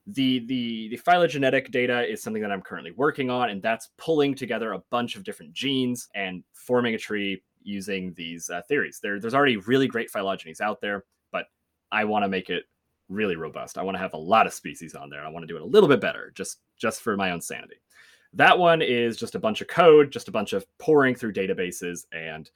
The, the the phylogenetic data is something that I'm currently working on, and that's pulling together a bunch of different genes and forming a tree using these uh, theories. There, there's already really great phylogenies out there, I want to make it really robust. I want to have a lot of species on there. I want to do it a little bit better, just just for my own sanity. That one is just a bunch of code, just a bunch of poring through databases and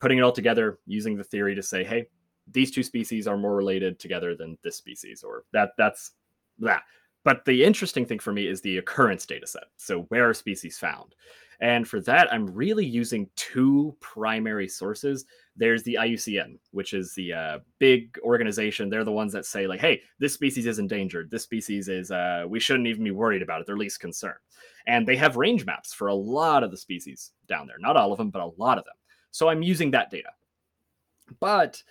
putting it all together using the theory to say, hey, these two species are more related together than this species, or that that's that. But the interesting thing for me is the occurrence data set. So where are species found? And for that, I'm really using two primary sources. There's the IUCN, which is the uh, big organization. They're the ones that say, like, hey, this species is endangered. This species is, uh, we shouldn't even be worried about it. They're least concern. And they have range maps for a lot of the species down there. Not all of them, but a lot of them. So I'm using that data. But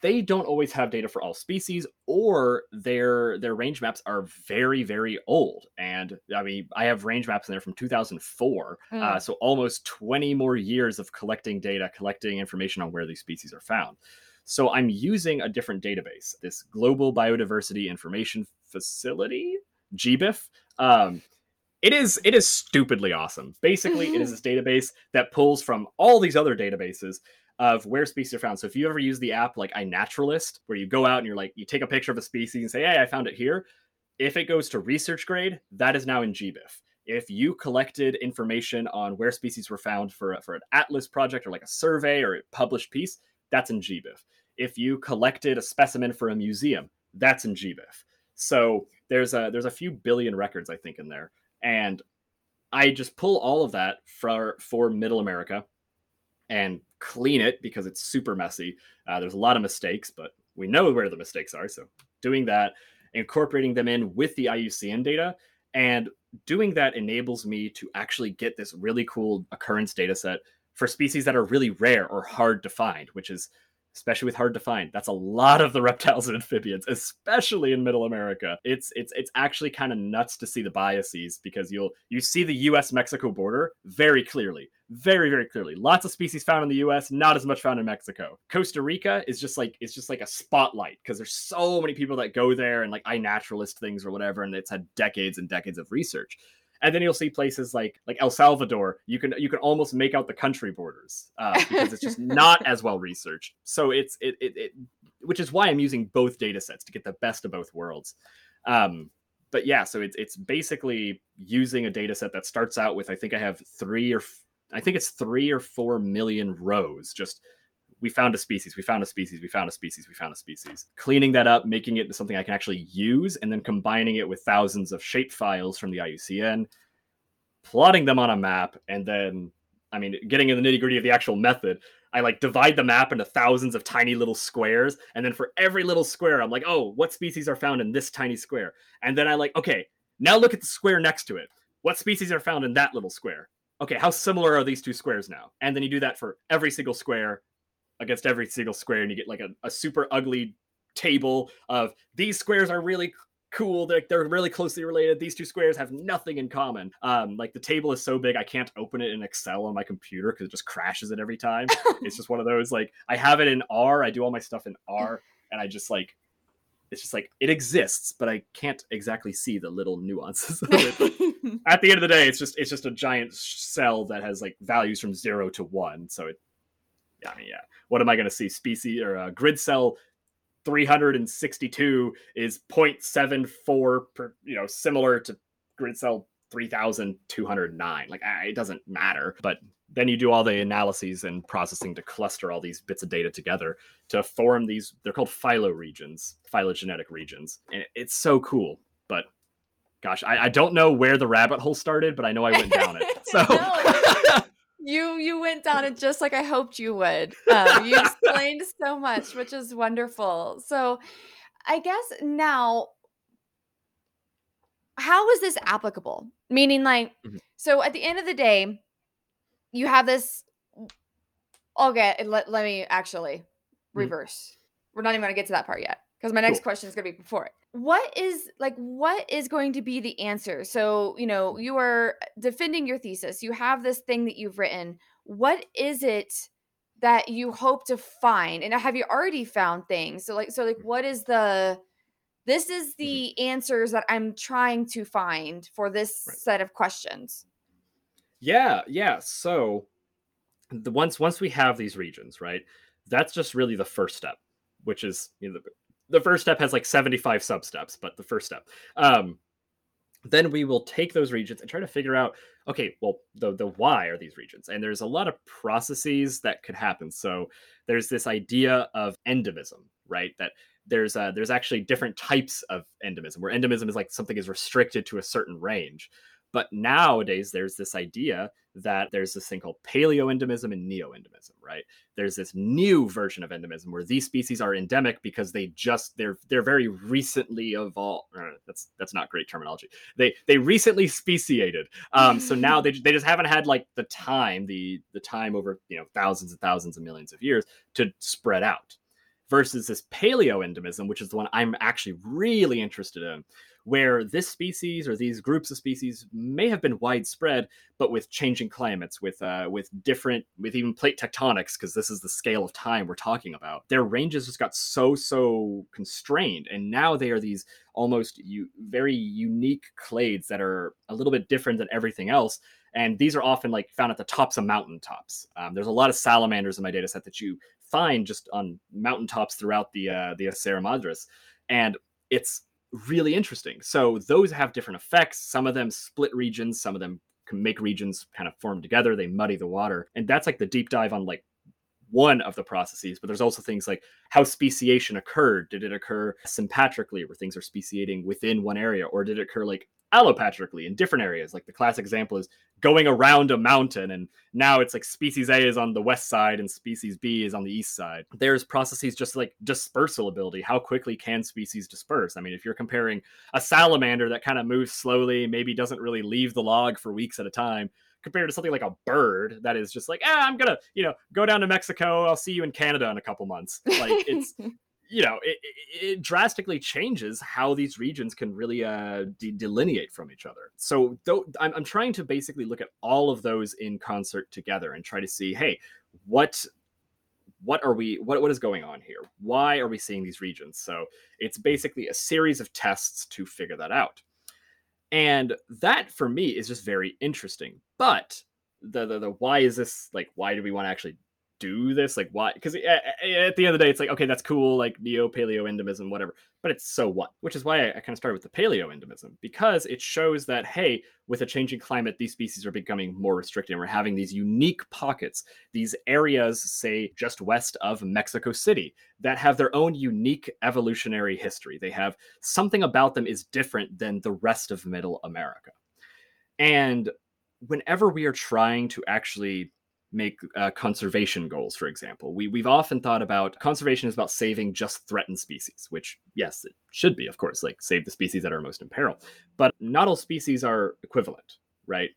they don't always have data for all species or their their range maps are very very old. And i mean i have range maps in there from 2004 mm. uh, so almost 20 more years of collecting data collecting information on where these species are found. So i'm using a different database this global biodiversity information facility gbif um, it is it is stupidly awesome. Basically it is this database that pulls from all these other databases of where species are found. So if you ever use the app like iNaturalist, where you go out and you're like, you take a picture of a species and say, hey, I found it here. If it goes to research grade, that is now in GBIF. If you collected information on where species were found for, for an atlas project or like a survey or a published piece, that's in GBIF. If you collected a specimen for a museum, that's in GBIF. So there's a there's a few billion records I think in there, and I just pull all of that for for Middle America and clean it because it's super messy. Uh, there's a lot of mistakes, but we know where the mistakes are. So doing that, incorporating them in with the IUCN data, and doing that enables me to actually get this really cool occurrence data set for species that are really rare or hard to find, which is especially with hard to find. That's a lot of the reptiles and amphibians, especially in Middle America. It's it's it's actually kind of nuts to see the biases because you'll you see the U.S. Mexico border very clearly, very very clearly. Lots of species found in the U.S., not as much found in Mexico. Costa Rica is just like it's just like a spotlight because there's so many people that go there and like iNaturalist things or whatever, and it's had decades and decades of research and then you'll see places like like El Salvador. You can you can almost make out the country borders uh, because it's just not as well researched. So it's it, it, it which is why I'm using both data sets to get the best of both worlds. Um, but yeah, so it's it's basically using a data set that starts out with I think I have three or I think it's three or four million rows just we found a species, we found a species, we found a species, we found a species. Cleaning that up, making it something I can actually use, and then combining it with thousands of shape files from the IUCN, plotting them on a map, and then, I mean, getting in the nitty gritty of the actual method, I like divide the map into thousands of tiny little squares, and then for every little square, I'm like, oh, what species are found in this tiny square? And then I like, okay, now look at the square next to it. What species are found in that little square? Okay, how similar are these two squares now? And then you do that for every single square against every single square, and you get like a, a super ugly table of these squares are really cool. They're, they're really closely related. These two squares have nothing in common. Um, like the table is so big, I can't open it in Excel on my computer because it just crashes it every time. it's just one of those like I have it in R. I do all my stuff in R, and I just like it's just like it exists, but I can't exactly see the little nuances of it. at the end of the day, it's just it's just a giant cell that has like values from zero to one. So it I mean, yeah. What am I going to see? Species or a grid cell 362 is 0.74 per, you know, similar to grid cell 3209. Like ah, it doesn't matter, but then you do all the analyses and processing to cluster all these bits of data together to form these they're called phyloregions, phylogenetic regions. And it's so cool. But gosh, I, I don't know where the rabbit hole started, but I know I went down it. So you you went down it just like I hoped you would. Um, you explained so much, which is wonderful. So, I guess now, how is this applicable? Meaning, like, mm-hmm. so at the end of the day, you have this. Okay, let, let me actually mm-hmm. reverse. Mm-hmm. We're not even going to get to that part yet because my next cool. question is going to be before it. What is like what is going to be the answer? So you know you are defending your thesis. You have this thing that you've written. What is it that you hope to find? And have you already found things? So like so like what is the this is mm-hmm. the answers that i'm trying to find for this right. set of questions. Yeah yeah. So the once once we have these regions right that's just really the first step which is you know, the first step has like 75 sub steps, but the first step. Um, then we will take those regions and try to figure out okay well the the why are these regions? And there's a lot of processes that could happen. So there's this idea of endemism right? That there's uh, there's actually different types of endemism where endemism is like something is restricted to a certain range but nowadays, there's this idea that there's this thing called paleoendemism and neoendemism, right? There's this new version of endemism where these species are endemic because they just they're they're very recently evolved. Uh, that's that's not great terminology. They they recently speciated. Um, so now they they just haven't had like the time the the time over you know thousands and thousands of millions of years to spread out. Versus this paleoendemism, which is the one I'm actually really interested in, where this species or these groups of species may have been widespread, but with changing climates, with uh, with different, with even plate tectonics, because this is the scale of time we're talking about. Their ranges just got so so constrained, and now they are these almost u- very unique clades that are a little bit different than everything else. And these are often like found at the tops of mountaintops. Um, there's a lot of salamanders in my data set that you find just on mountaintops throughout the uh, the Sierra Madres, and it's really interesting. So those have different effects. Some of them split regions, some of them can make regions kind of form together. They muddy the water. And that's like the deep dive on like one of the processes, but there's also things like how speciation occurred. Did it occur sympatrically where things are speciating within one area, or did it occur like allopatrically in different areas. Like the classic example is going around a mountain, and now it's like species A is on the west side and species B is on the east side. There's processes just like dispersal ability. How quickly can species disperse? I mean, if you're comparing a salamander that kind of moves slowly, maybe doesn't really leave the log for weeks at a time, compared to something like a bird that is just like, ah, I'm gonna, you know, go down to Mexico. I'll see you in Canada in a couple months. Like it's you know, it, it, drastically changes how these regions can really uh, de- delineate from each other. So, I'm, I'm trying to basically look at all of those in concert together and try to see, hey, what what are we what what is going on here? Why are we seeing these regions? So it's basically a series of tests to figure that out. And that for me is just very interesting. But the, the, the why is this like why do we want to actually do this? Like, why? Because at, the end of the day, it's like, okay, that's cool, like neo paleo endemism, whatever. But it's so what? Which is why I, I kind of started with the paleo endemism because it shows that hey, with a changing climate, these species are becoming more restricted. And we're having these unique pockets, these areas, say just west of Mexico City, that have their own unique evolutionary history. They have something about them is different than the rest of Middle America. And whenever we are trying to actually make uh, conservation goals, for example. We, we've often thought about conservation is about saving just threatened species, which, yes, it should be, of course, like save the species that are most in peril. But not all species are equivalent, right?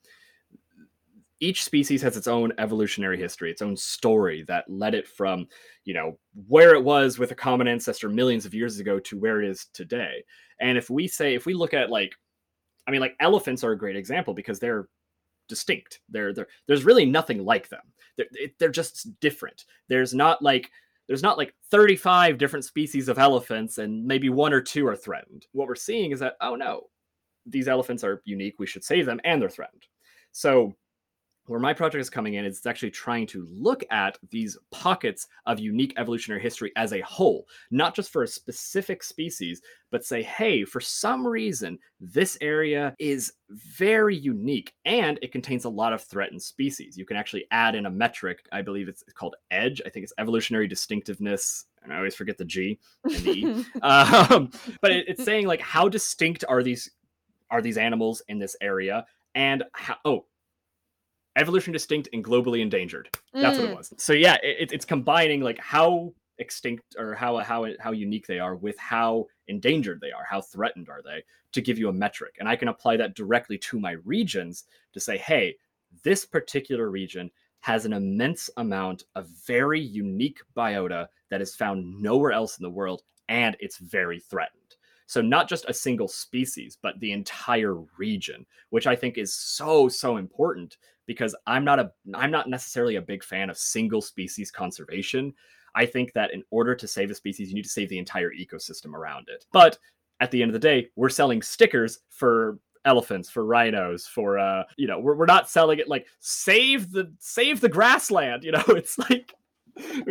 Each species has its own evolutionary history, its own story that led it from, you know, where it was with a common ancestor millions of years ago to where it is today. And if we say, if we look at like, I mean, like elephants are a great example because they're distinct. They're, they're there's really nothing like them. They're, they're just different. There's not like there's not like 35 different species of elephants and maybe one or two are threatened. What we're seeing is that oh no, these elephants are unique. We should save them and they're threatened. So where my project is coming in is it's actually trying to look at these pockets of unique evolutionary history as a whole, not just for a specific species, but say, hey, for some reason, this area is very unique and it contains a lot of threatened species. You can actually add in a metric, I believe it's called EDGE. I think it's evolutionary distinctiveness. And I always forget the G and the E. um, but it, it's saying like how distinct are these are these animals in this area and how, oh evolution distinct and globally endangered. That's mm. what it mm. was. So yeah, it, it's combining like how extinct or how how how unique they are with how endangered they are, how threatened are they, to give you a metric. And I can apply that directly to my regions to say, hey, this particular region has an immense amount of very unique biota that is found nowhere else in the world, and it's very threatened. So not just a single species, but the entire region, which I think is so so important because I'm not a I'm not necessarily a big fan of single species conservation. I think that in order to save a species, you need to save the entire ecosystem around it. But at the end of the day, we're selling stickers for elephants for rhinos for uh you know we're, we're not selling it like save the save the grassland you know it's like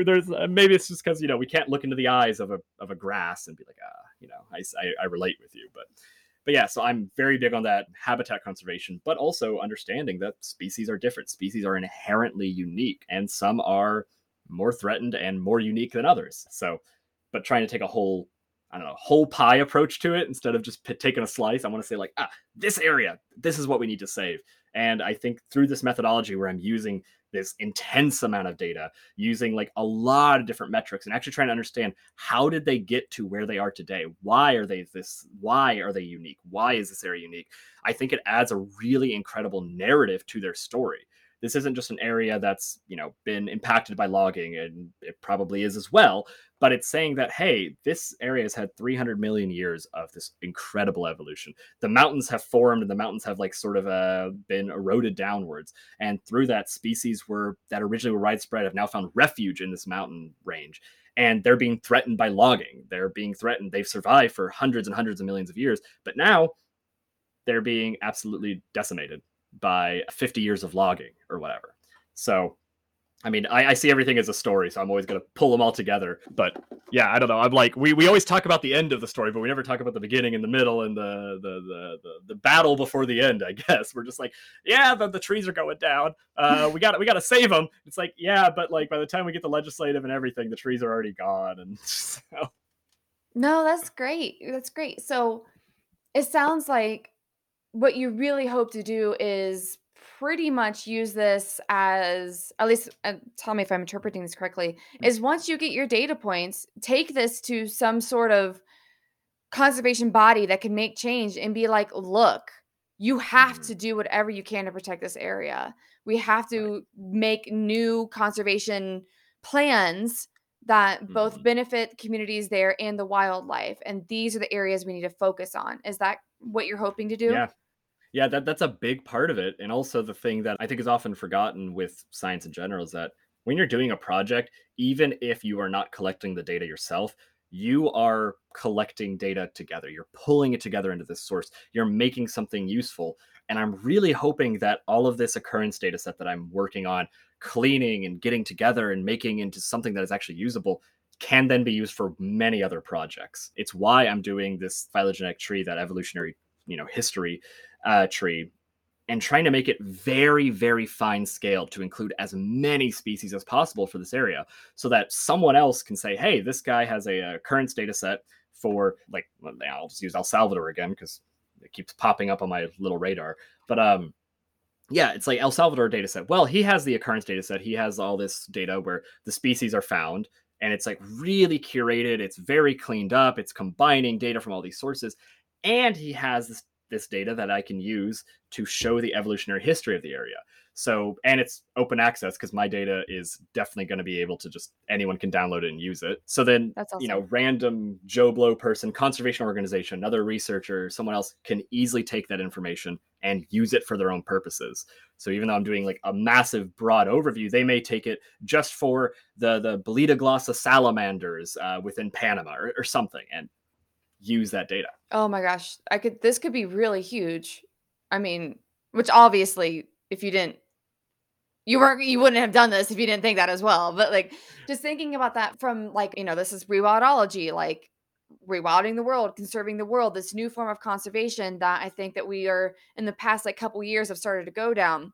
there's uh, maybe it's just because you know we can't look into the eyes of a of a grass and be like ah you know I, I, I relate with you but but yeah, so I'm very big on that habitat conservation, but also understanding that species are different. Species are inherently unique, and some are more threatened and more unique than others. So, but trying to take a whole, I don't know, whole pie approach to it instead of just p- taking a slice, I want to say like, ah, this area, this is what we need to save. And I think through this methodology where I'm using this intense amount of data using like a lot of different metrics and actually trying to understand how did they get to where they are today? Why are they this why are they unique? Why is this area unique? I think it adds a really incredible narrative to their story this isn't just an area that's you know been impacted by logging and it probably is as well but it's saying that hey this area has had 300 million years of this incredible evolution. The mountains have formed and the mountains have like sort of uh, been eroded downwards and through that species were that originally were widespread have now found refuge in this mountain range and they're being threatened by logging. They're being threatened. They've survived for hundreds and hundreds of millions of years but now they're being absolutely decimated by 50 years of logging or whatever. So, I mean, I, I, see everything as a story, so I'm always going to pull them all together. But yeah, I don't know. I'm like, we, we always talk about the end of the story, but we never talk about the beginning and the middle and the the the the, the battle before the end. I guess we're just like, yeah, the, the trees are going down. Uh, we got we got to save them. It's like, yeah, but like by the time we get the legislative and everything, the trees are already gone, and so. No, that's great. That's great. So it sounds like what you really hope to do is pretty much use this as at least uh, tell me if i'm interpreting this correctly mm. is once you get your data points take this to some sort of conservation body that can make change and be like look you have to mm-hmm. do whatever you can to protect this area we have to make new conservation plans that both mm-hmm. benefit communities there and the wildlife and these are the areas we need to focus on is that what you're hoping to do yeah yeah, that that's a big part of it. And also the thing that I think is often forgotten with science in general is that when you're doing a project, even if you are not collecting the data yourself, you are collecting data together. You're pulling it together into this source. You're making something useful. And I'm really hoping that all of this occurrence data set that I'm working on, cleaning and getting together and making into something that is actually usable can then be used for many other projects. It's why I'm doing this phylogenetic tree, that evolutionary, you know, history uh, tree and trying to make it very, very fine scale to include as many species as possible for this area so that someone else can say, hey, this guy has a, a occurrence data set for, like, I'll just use El Salvador again because it keeps popping up on my little radar. But, um, yeah, it's like El Salvador data set. Well, he has the occurrence data set. He has all this data where the species are found and it's like really curated. It's very cleaned up. It's combining data from all these sources. And he has this this data that I can use to show the evolutionary history of the area. So, and it's open access because my data is definitely going to be able to just anyone can download it and use it. So then, awesome. you know, random Joe Blow person, conservation organization, another researcher, someone else can easily take that information and use it for their own purposes. So even though I'm doing like a massive broad overview, they may take it just for the the Bolitoglossa salamanders uh, within Panama or, or something, and use that data. Oh my gosh. I could this could be really huge. I mean, which obviously if you didn't you weren't you wouldn't have done this if you didn't think that as well. But like just thinking about that from like, you know, this is rewildology, like rewilding the world, conserving the world, this new form of conservation that I think that we are in the past like couple years have started to go down.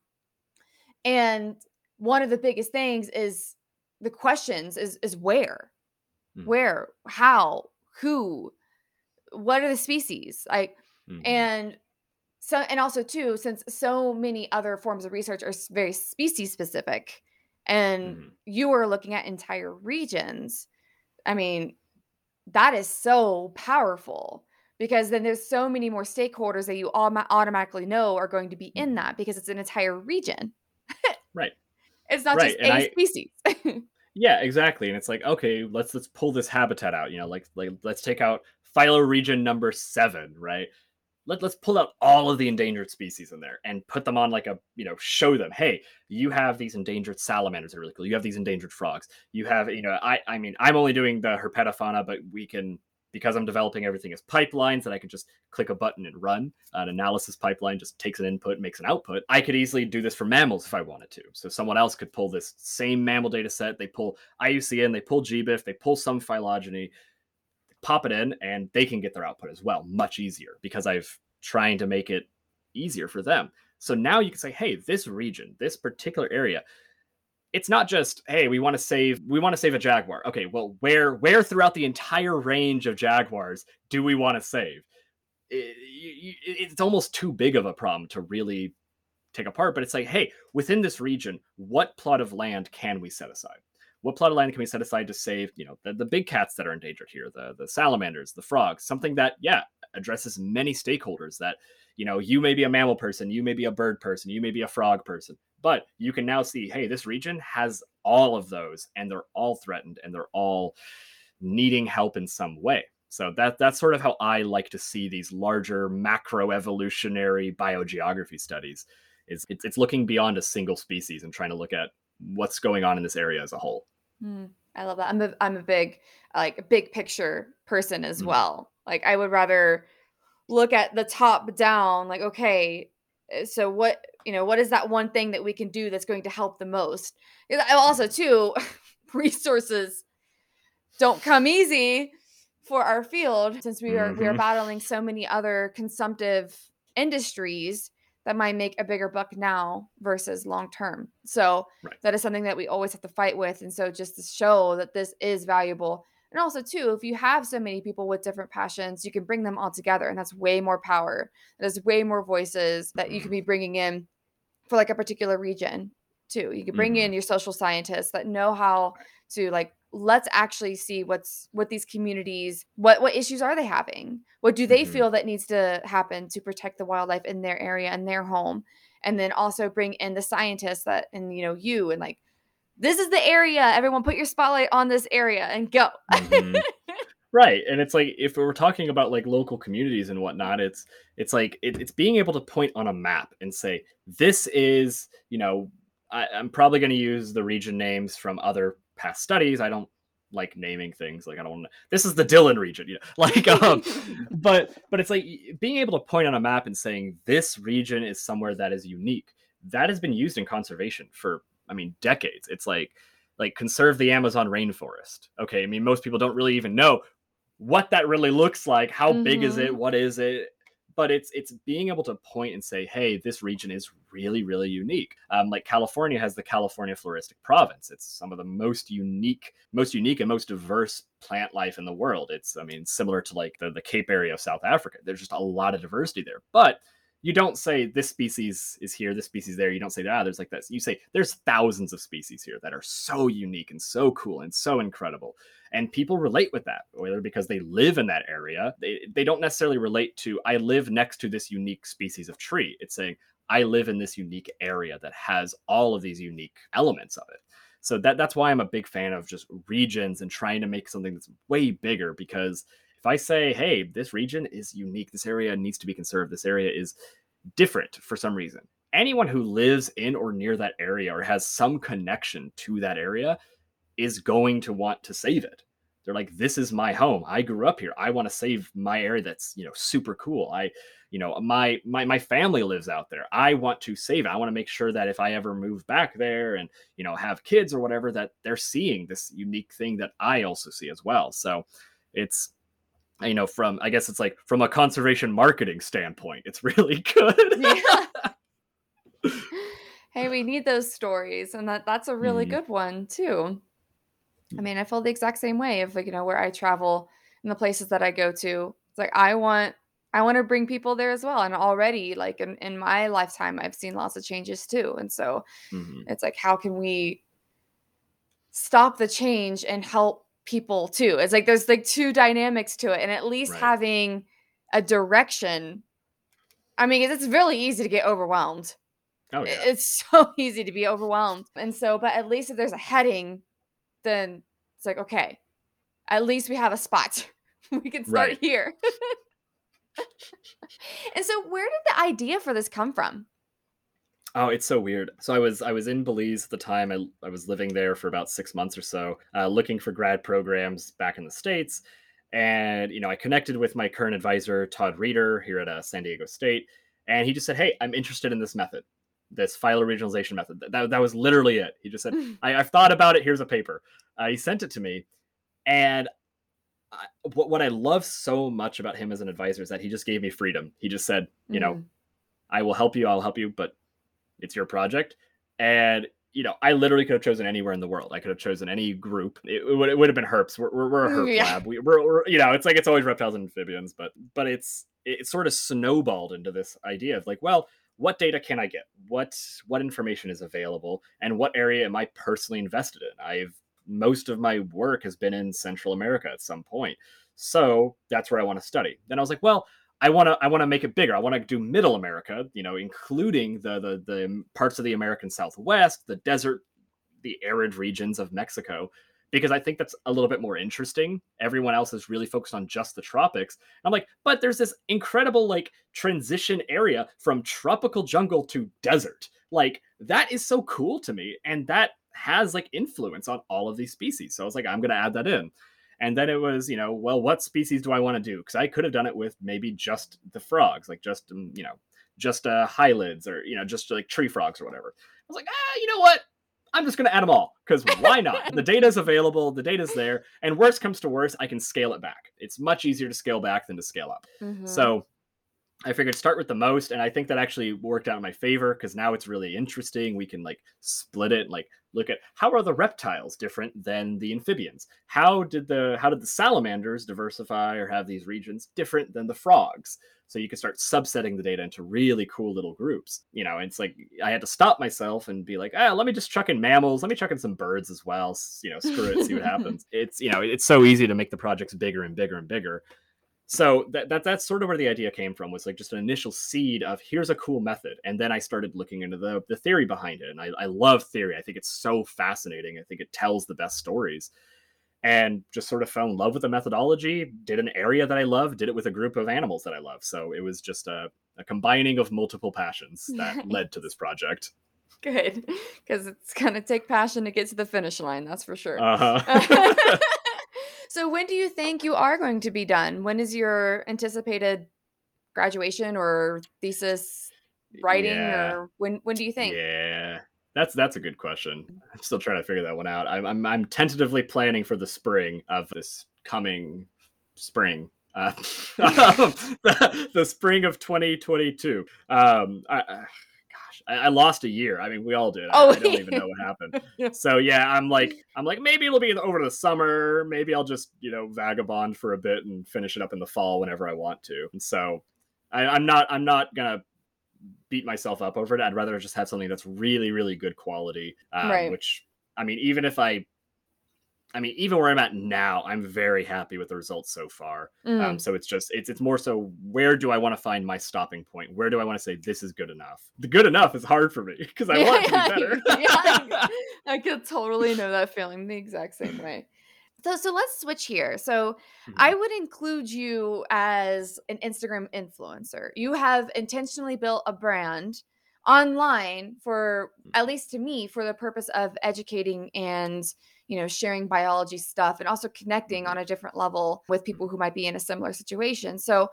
And one of the biggest things is the questions is is where? Mm. Where? How? Who? What are the species? Like mm-hmm. and so and also too since so many other forms of research are very species specific and mm-hmm. you are looking at entire regions i mean that is so powerful because then there's so many more stakeholders that you all automatically know are going to be in mm-hmm. that because it's an entire region right it's not right. just and a I, species yeah exactly and it's like okay let's let's pull this habitat out you know like like let's take out phyloregion number seven right let, let's pull out all of the endangered species in there and put them on like a you know show them hey you have these endangered salamanders that are really cool. You have these endangered frogs. You have you know i i mean i'm only doing the herpetofauna but we can because i'm developing everything as pipelines that i can just click a button and run an analysis pipeline just takes an input makes an output. I could easily do this for mammals if i wanted to. So someone else could pull this same mammal data set. They pull iucn they pull gbif they pull some phylogeny pop it in and they can get their output as well much easier because I've trying to make it easier for them. So now you can say, hey, this region, this particular area, it's not just, hey, we want to save we want to save a jaguar. Okay, well, where where throughout the entire range of jaguars do we want to save? It, it's almost too big of a problem to really take apart, but it's like, hey, within this region, what plot of land can we set aside? What plot of land can we set aside to save you know the, the big cats that are endangered here the the salamanders the frogs something that yeah addresses many stakeholders that you know you may be a mammal person you may be a bird person you may be a frog person but you can now see hey this region has all of those and they're all threatened and they're all needing help in some way. So that that's sort of how i like to see these larger macro evolutionary biogeography studies. Is it's, it's looking beyond a single species and trying to look at what's going on in this area as a whole Mm, I love that. I'm a I'm a big like big picture person as mm. well. Like I would rather look at the top down like okay, eh, so what, you know, what is that one thing that we can do that's going to help the most? Also too resources don't come easy for our field since we are mm-hmm. we are mm-hmm. battling so many other consumptive industries that might make a bigger buck now versus long term. So right. that is something that we always have to fight with. And so just to show that this is valuable. And also too, if you have so many people with different passions, you can bring them all together and that's way more power. There's way more voices that you can mm-hmm. be bringing in for like a particular region too. You can bring mm-hmm. in your social scientists that know how to like let's actually see what's what these communities what what issues are they having what do they mm-hmm. feel that needs to happen to protect the wildlife in their area and their home and then also bring in the scientists that and you know you and like this is the area everyone put your spotlight on this area and go mm-hmm. right and it's like if we're talking about like local communities and whatnot it's it's like it, it's being able to point on a map and say this is you know I, i'm probably going to use the region names from other past studies. I don't like naming things like I don't want to. This is the Dylan region, you know. Like, um, but but it's like being able to point on a map and saying this region is somewhere that is unique. That has been used in conservation for I mean decades. It's like like conserve the Amazon rainforest. Okay, I mean most people don't really even know what that really looks like. How mm-hmm. big is it? Mm-hmm. What is it? But it's it's being able to point and say, hey, this region is really really unique. Um, like California has the California floristic province. It's some of the most unique, most unique and most diverse plant life in the world. It's I mean similar to like the the Cape area of South Africa. There's just a lot of diversity there, but you don't say this species is here, this species there. You don't say ah, there's like this. You say there's thousands of species here that are so unique and so cool and so incredible. And people relate with that, whether because they live in that area. They they don't necessarily relate to I live next to this unique species of tree. It's saying I live in this unique area that has all of these unique elements of it. So that that's why I'm a big fan of just regions and trying to make something that's way bigger because if I say, hey, this region is unique, this area needs to be conserved, this area is different for some reason, anyone who lives in or near that area or has some connection to that area is going to want to save it. They're like, this is my home. I grew up here. I want to save my area that's, you know, super cool. I you know my my my family lives out there i want to save it i want to make sure that if i ever move back there and you know have kids or whatever that they're seeing this unique thing that i also see as well so it's you know from i guess it's like from a conservation marketing standpoint it's really good yeah. hey we need those stories and that that's a really mm. good one too i mean i feel the exact same way of like you know where i travel and the places that i go to it's like i want i want to bring people there as well and already like in, in my lifetime i've seen lots of changes too and so mm-hmm. it's like how can we stop the change and help people too. It's like there's like two dynamics to it, and at least right. having a direction. I mean, it's really easy to get overwhelmed. Oh, yeah. It's so easy to be overwhelmed. And so, but at least if there's a heading, then it's like, okay, at least we have a spot. we can start right. here. and so, where did the idea for this come from? Oh, it's so weird. So I was I was in Belize at the time. I, I was living there for about six months or so, uh, looking for grad programs back in the states. And you know, I connected with my current advisor, Tod Reeder, here at uh, San Diego State, and he just said, "Hey, I'm interested in this method, this phylo regionalization method." That, that was literally it. He just said, I, "I've thought about it. Here's a paper." Uh, he sent it to me, and I, what what I love so much about him as an advisor is that he just gave me freedom. He just said, "You mm. know, I will help you. I'll help you, but it's your project. And you know, I literally could have chosen anywhere in the world. I could have chosen any group. It, it would it would have been herps. We're, we're, we're a herp yeah. lab. We, we're, we're, you know, it's like it's always reptiles and amphibians, but but it's it sort of snowballed into this idea of like, well, what data can I get? What what information is available, and what area am I personally invested in? I've most of my work has been in Central America at some point, so that's where I want to study. Then I was like, well, I want to I want to make it bigger. I want to do Middle America, you know, including the, the the um, parts of the American Southwest, the desert, the arid regions of Mexico, because I think that's a little bit more interesting. Everyone else is really focused on just the tropics. I'm like, but there's this incredible like transition area from tropical jungle to desert. Like that is so cool to me, and that has like influence on all of these species. So I was like, I'm gonna add that in. And then it was, you know, well, what species do I want to do? Because I could have done it with maybe just the frogs, like just, um, you know, just uh, hylids or, you know, just like tree frogs or whatever. I was like, ah, you know what? I'm just going to add them all because why not? the data is available, the data is there, and worst comes to worst, I can scale it back. It's much easier to scale back than to scale up. Mm-hmm. So I figured start with the most, and I think that actually worked out in my favor because now it's really interesting. We can like split it, like look at how are the reptiles different than the amphibians? How did the how did the salamanders diversify or have these regions different than the frogs? So you can start subsetting the data into really cool little groups you know it's like i had to stop myself and be like ah let me just chuck in mammals let me chuck in some birds as well you know screw it see what happens. It's you know it's so easy to make the projects bigger and bigger and bigger so that, that that's sort of where the idea came from was like just an initial seed of here's a cool method. And then i started looking into the, the theory behind it. And I, I love theory. I think it's so fascinating. I think it tells the best stories. And just sort of fell in love with the methodology did an area that i love did it with a group of animals that i love. So it was just a, a combining of multiple passions that led to this project. Good. Because it's going to take passion to get to the finish line that's for sure. Uh-huh. So when do you think you are going to be done? When is your anticipated graduation or thesis writing yeah. or when when do you think? Yeah. That's that's a good question. I'm still trying to figure that one out. I'm I'm, I'm tentatively planning for the spring of this coming spring. Uh, the, the, spring of 2022. Um, I, I, I, lost a year. I mean, we all did. Oh, I, I don't even know what happened. So yeah, I'm like, I'm like, maybe it'll be over the summer. Maybe I'll just, you know, vagabond for a bit and finish it up in the fall whenever I want to. And so I, I'm not, I'm not gonna beat myself up over it. I'd rather just have something that's really, really good quality. Um, right. Which, I mean, even if I I mean, even where I'm at now, I'm very happy with the results so far. Um, mm. Um, so it's just it's it's more so where do I want to find my stopping point? Where do I want to say this is good enough? The good enough is hard for me because I yeah, want to be better. yeah, I, I could totally know that feeling the exact same way. So so let's switch here. So mm-hmm. I would include you as an Instagram influencer. You have intentionally built a brand online for mm. at least to me for the purpose of educating and you know, sharing biology stuff and also connecting on mm-hmm. a different level with people who might be in a similar situation. So,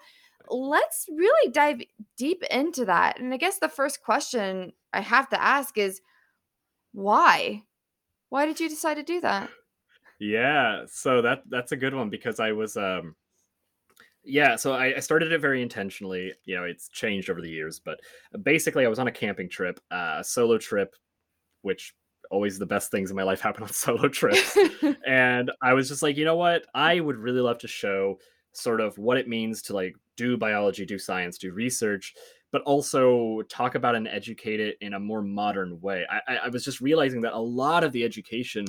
let's really dive deep into that. And I guess the first question I have to ask is why? Why did you decide to do that? Yeah, so that that's a good one because I was um yeah, so I, I started it very intentionally. You know, it's changed over the years, but basically I was on a camping trip, uh, a solo trip, which always the best things in my life happen on solo trips. and I was just like, you know what? I would really love to show sort of what it means to like do biology, do science, do research, but also talk about and educate it in a more modern way. I, I was just realizing that a lot of the education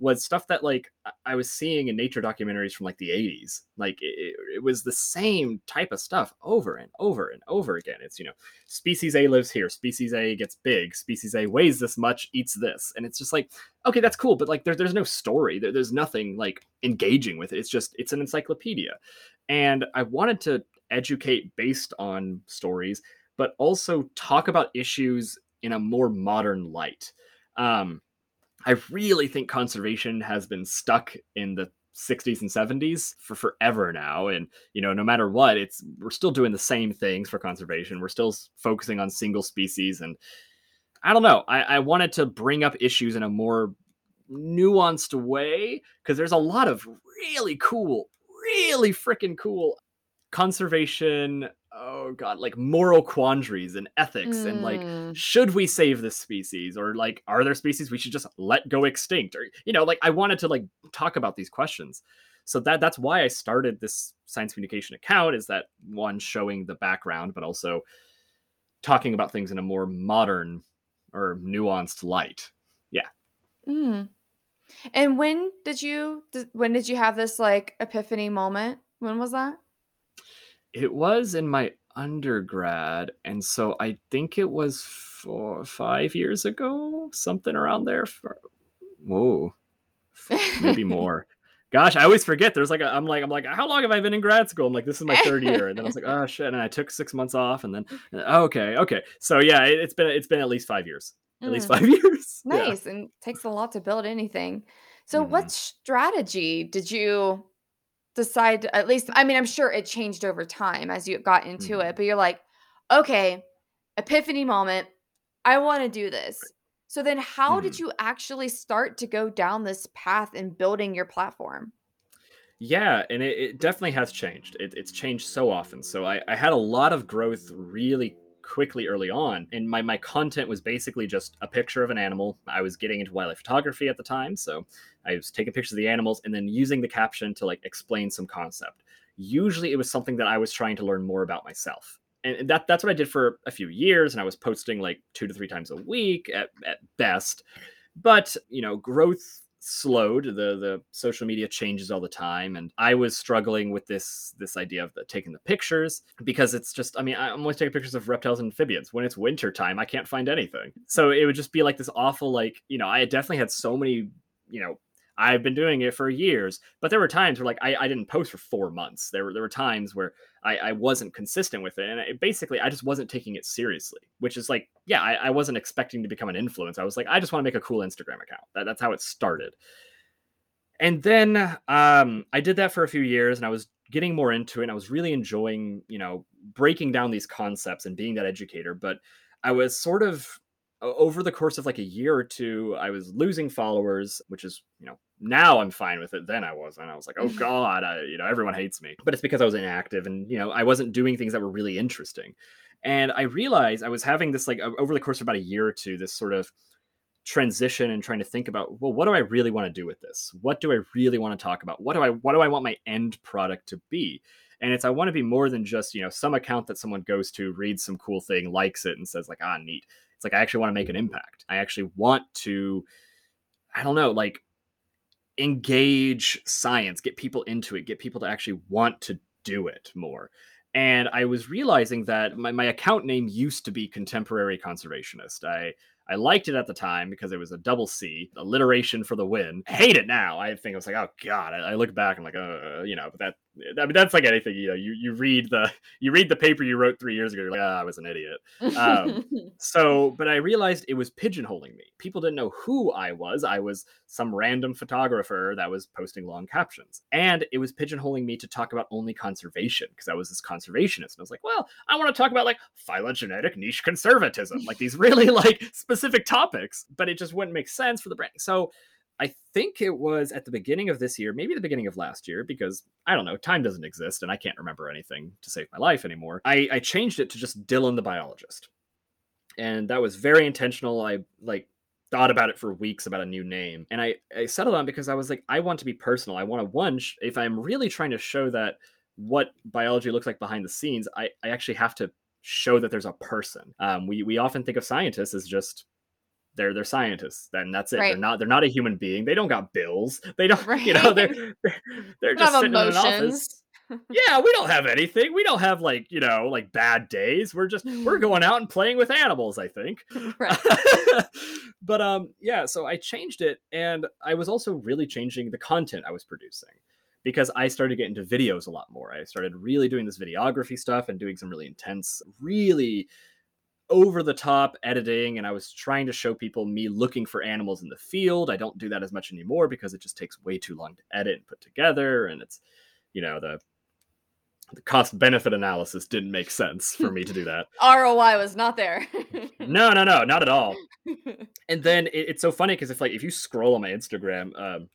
was stuff that like I was seeing in nature documentaries from like the 80s. Like it, it, was the same type of stuff over and over and over again. It's you know, species A lives here, species A gets big, species A weighs this much, eats this, and it's just like okay, that's cool, but like there, there's no story, there, there's nothing like engaging with it. It's just it's an encyclopedia, and I wanted to educate based on stories, but also talk about issues in a more modern light. Um, I really think conservation has been stuck in the 60s and 70s for forever now. And you know no matter what it's we're still doing the same things for conservation. We're still focusing on single species. And i don't know. I, I wanted to bring up issues in a more nuanced way because there's a lot of really cool really freaking cool conservation oh god like moral quandaries and ethics mm. and like mm. should we save this species or like are there species we should just let go extinct or you know like i wanted to like talk about these questions so that that's why i started this science communication account is that one showing the background but also talking about things in a more modern or nuanced light yeah mm. and when did you when did you have this like epiphany moment when was that it was in my undergrad, and so I think it was four, five years ago, something around there. For, whoa, maybe more. Gosh, I always forget. There's like a, I'm like I'm like how long have I been in grad school? I'm like this is my third year, and then I was like oh shit, and I took six months off, and then okay, okay. So yeah, it, has been it's been at least five years, at mm. least five years. Nice, yeah. and takes a lot to build anything. So, mm-hmm. what strategy did you decide at least I mean I'm sure it changed over time as you got into mm-hmm. it but you're like okay epiphany moment I want to do this. So then how mm-hmm. did you actually start to go down this path in building your platform? Yeah and it, it definitely has changed. It, it's changed so often. So I, I had a lot of growth really quickly early on and my, my content was basically just a picture of an animal. I was getting into wildlife photography at the time so i was taking pictures of the animals and then using the caption to like explain some concept. Usually it was something that i was trying to learn more about myself and that that's what i did for a few years and i was posting like two to three times a week at, at best. But you know growth slowed the the social media changes all the time and i was struggling with this this idea of the, taking the pictures because it's just i mean i'm always taking pictures of reptiles and amphibians. When it's winter time i can't find anything. So it would just be like this awful like you know i definitely had so many you know I've been doing it for years, but there were times where like I, I didn't post for four months. There were there were times where I, I wasn't consistent with it, and it, basically I just wasn't taking it seriously. Which is like, yeah, I, I wasn't expecting to become an influencer. I was like, I just want to make a cool Instagram account. That, that's how it started. And then um, I did that for a few years, and I was getting more into it. And I was really enjoying, you know, breaking down these concepts and being that educator. But I was sort of over the course of like a year or two, I was losing followers, which is, you know, now I'm fine with it. Then I wasn't. I was like, oh God, I, you know, everyone hates me. But it's because I was inactive and, you know, I wasn't doing things that were really interesting. And I realized I was having this, like, over the course of about a year or two, this sort of transition and trying to think about, well, what do I really want to do with this? What do I really want to talk about? What do I, what do I want my end product to be? and it's i want to be more than just you know some account that someone goes to reads some cool thing likes it and says like ah neat it's like I actually want to make an impact. I actually want to, I don't know, like engage science, get people into it, get people to actually want to do it more. And I was realizing that my, my account name used to be contemporary conservationist. I I liked it at the time because it was a double C, alliteration for the win. I hate it now. I think I was like, oh god. I, I look back, I'm like, uh, you know, but that I mean, that's like anything. You know, you you read the you read the paper you wrote three years ago. You're like, ah, I was an idiot. Um, so, but I realized it was pigeonholing me. People didn't know who I was. I was some random photographer that was posting long captions, and it was pigeonholing me to talk about only conservation because I was this conservationist. And I was like, well, I want to talk about like phylogenetic niche conservatism, like these really like specific topics, but it just wouldn't make sense for the brand. So I think it was at the beginning of this year, maybe the beginning of last year, because I don't know, time doesn't exist and I can't remember anything to save my life anymore. I, I changed it to just Dylan the biologist. And that was very intentional. I like thought about it for weeks about a new name. And I, I settled on because I was like, I want to be personal. I want to one, if I'm really trying to show that what biology looks like behind the scenes, I, I actually have to show that there's a person. Um, we we often think of scientists as just they're they're scientists and that's it right. they're not they're not a human being they don't got bills they don't right. you know they're they're, they're just sitting emotions. in an office yeah we don't have anything we don't have like you know like bad days we're just we're going out and playing with animals i think right. but um yeah so i changed it and i was also really changing the content i was producing because I started getting into videos a lot more. I started really doing this videography stuff and doing some really intense, really over the top editing and I was trying to show people me looking for animals in the field. I don't do that as much anymore because it just takes way too long to edit and put together and it's you know the the cost benefit analysis didn't make sense for me to do that. ROI was not there. no, no, no, not at all. And then it, it's so funny because if like if you scroll on my Instagram, um,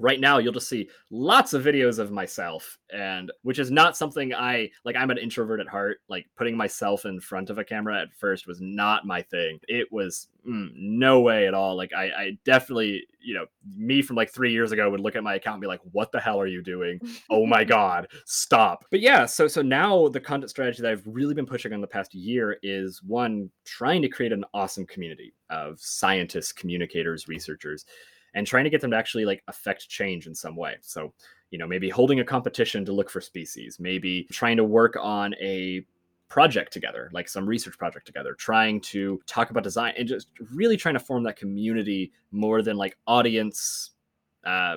right now you'll just see lots of videos of myself and which is not something i like i'm an introvert at heart. Like putting myself in front of a camera at first was not my thing. It was mm, no way at all. Like I, I definitely you know me from like three years ago would look at my account and be like what the hell are you doing? Oh my god stop. But yeah so so now the content strategy that i've really been pushing on the past year is one trying to create an awesome community of scientists communicators researchers and trying to get them to actually like affect change in some way. So, you know, maybe holding a competition to look for species, maybe trying to work on a project together, like some research project together, trying to talk about design and just really trying to form that community more than like audience uh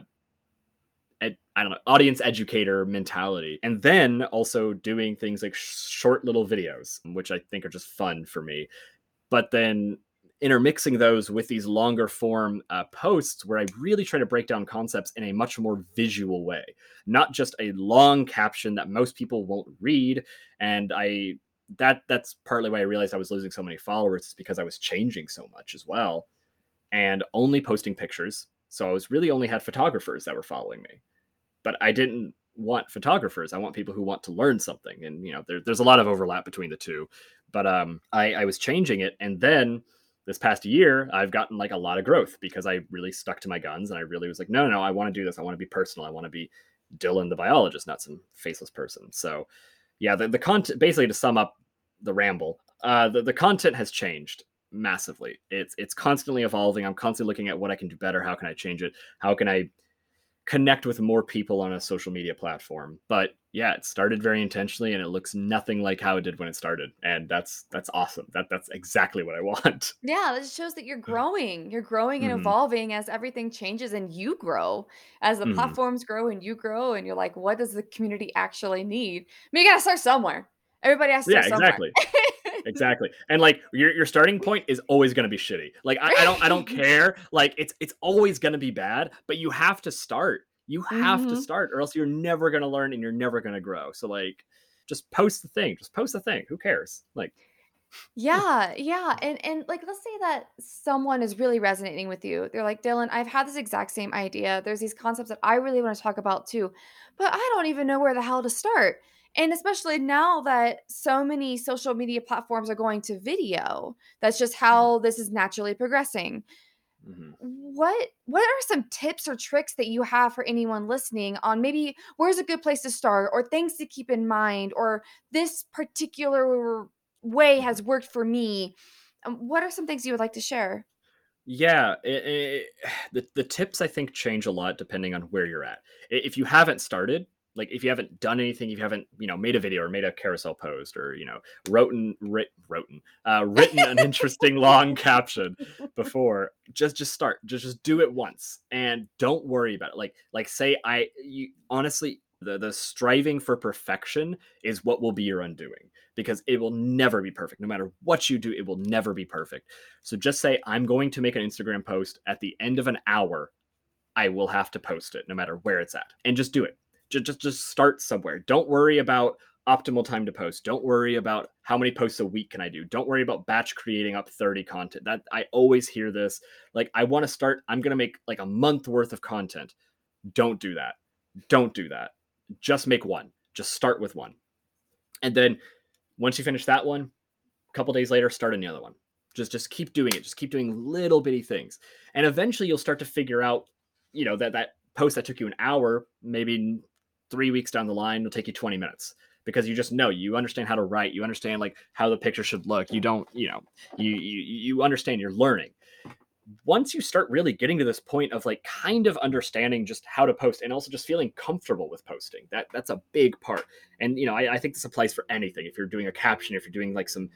I don't know, audience educator mentality. And then also doing things like sh- short little videos, which I think are just fun for me. But then intermixing those with these longer form uh, posts where I really try to break down concepts in a much more visual way, not just a long caption that most people won't read. And I that that's partly why I realized I was losing so many followers is because I was changing so much as well, and only posting pictures. So I was really only had photographers that were following me, but I didn't want photographers. I want people who want to learn something, and you know, there, there's a lot of overlap between the two. But um, I, I was changing it, and then this past year i've gotten like a lot of growth because i really stuck to my guns and i really was like no no, no i want to do this. I want to be personal. I want to be dylan the biologist not some faceless person. So yeah the, the content basically to sum up the ramble uh the, the content has changed massively. It's it's constantly evolving. I'm constantly looking at what i can do better. How can i change it? How can i connect with more people on a social media platform. But yeah, it started very intentionally and it looks nothing like how it did when it started. And that's that's awesome. That that's exactly what I want. Yeah, it shows that you're growing. You're growing and mm-hmm. evolving as everything changes and you grow. As the mm-hmm. platforms grow and you grow and you're like, what does the community actually need? I mean, you gotta start somewhere. Everybody has to start somewhere. yeah, exactly. exactly. And like your your starting point is always going to be shitty. Like I, I, don't I don't care. Like it's it's always going to be bad, but you have to start. You have mm-hmm. to start, or else you're never going to learn and you're never going to grow. So like, just post the thing. Just post the thing. Who cares? Like. yeah, yeah. And and like let's say that someone is really resonating with you. They're like, "Dylan, I've had this exact same idea. There's these concepts that I really want to talk about too, but I don't even know where the hell to start." And especially now that so many social media platforms are going to video, that's just mm-hmm. how this is naturally progressing. Mm-hmm. What what are some tips or tricks that you have for anyone listening on maybe where's a good place to start or things to keep in mind or this particular way has mm-hmm. worked for me? Um, what are some things you would like to share? Yeah, it, it, the the tips I think change a lot depending on where you're at. If you haven't started, like if you haven't done anything, if you haven't, you know, made a video or made a carousel post or, you know, wrote and writ, wrote uh, written an interesting long caption before, just just start. Just just do it once and don't worry about it. Like like say I you honestly the the striving for perfection is what will be your undoing because it will never be perfect. No matter what you do, it will never be perfect. So just say I'm going to make an Instagram post at the end of an hour. I will have to post it no matter where it's at. And just do it just, just start somewhere. Don't worry about optimal time to post. Don't worry about how many posts a week can I do. Don't worry about batch creating up 30 content. That I always hear this. Like I want to start I'm going to make like a month worth of content. Don't do that. Don't do that. Just make one. Just start with one. And then once you finish that one, a couple days later start another one. Just just keep doing it. Just keep doing little bitty things. And eventually you'll start to figure out, you know, that that post that took you an hour, maybe three weeks down the line, it'll take you 20 minutes because you just know you understand how to write you understand like how the picture should look you don't you know you you, you understand you're learning. Once you start really getting to this point of like kind of understanding just how to post and also just feeling comfortable with posting that that's a big part. And you know I, I think this applies for anything. If you're doing a caption if you're doing like some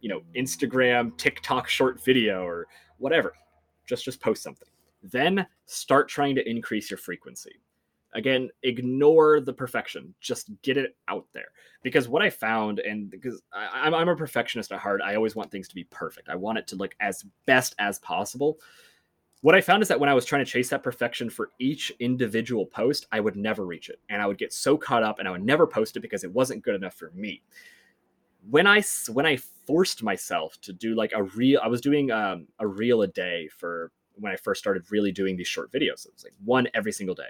you know instagram tiktok short video or whatever just just post something. Then start trying to increase your frequency again ignore the perfection. Just get it out there. Because what i found and because I, am I'm a perfectionist at heart i always want things to be perfect. I want it to look as best as possible. What i found is that when i was trying to chase that perfection for each individual post i would never reach it. And i would get so caught up and i would never post it because it wasn't good enough for me. When i when i forced myself to do like a real i was doing um, a reel a day for when i first started really doing these short videos. It was like one every single day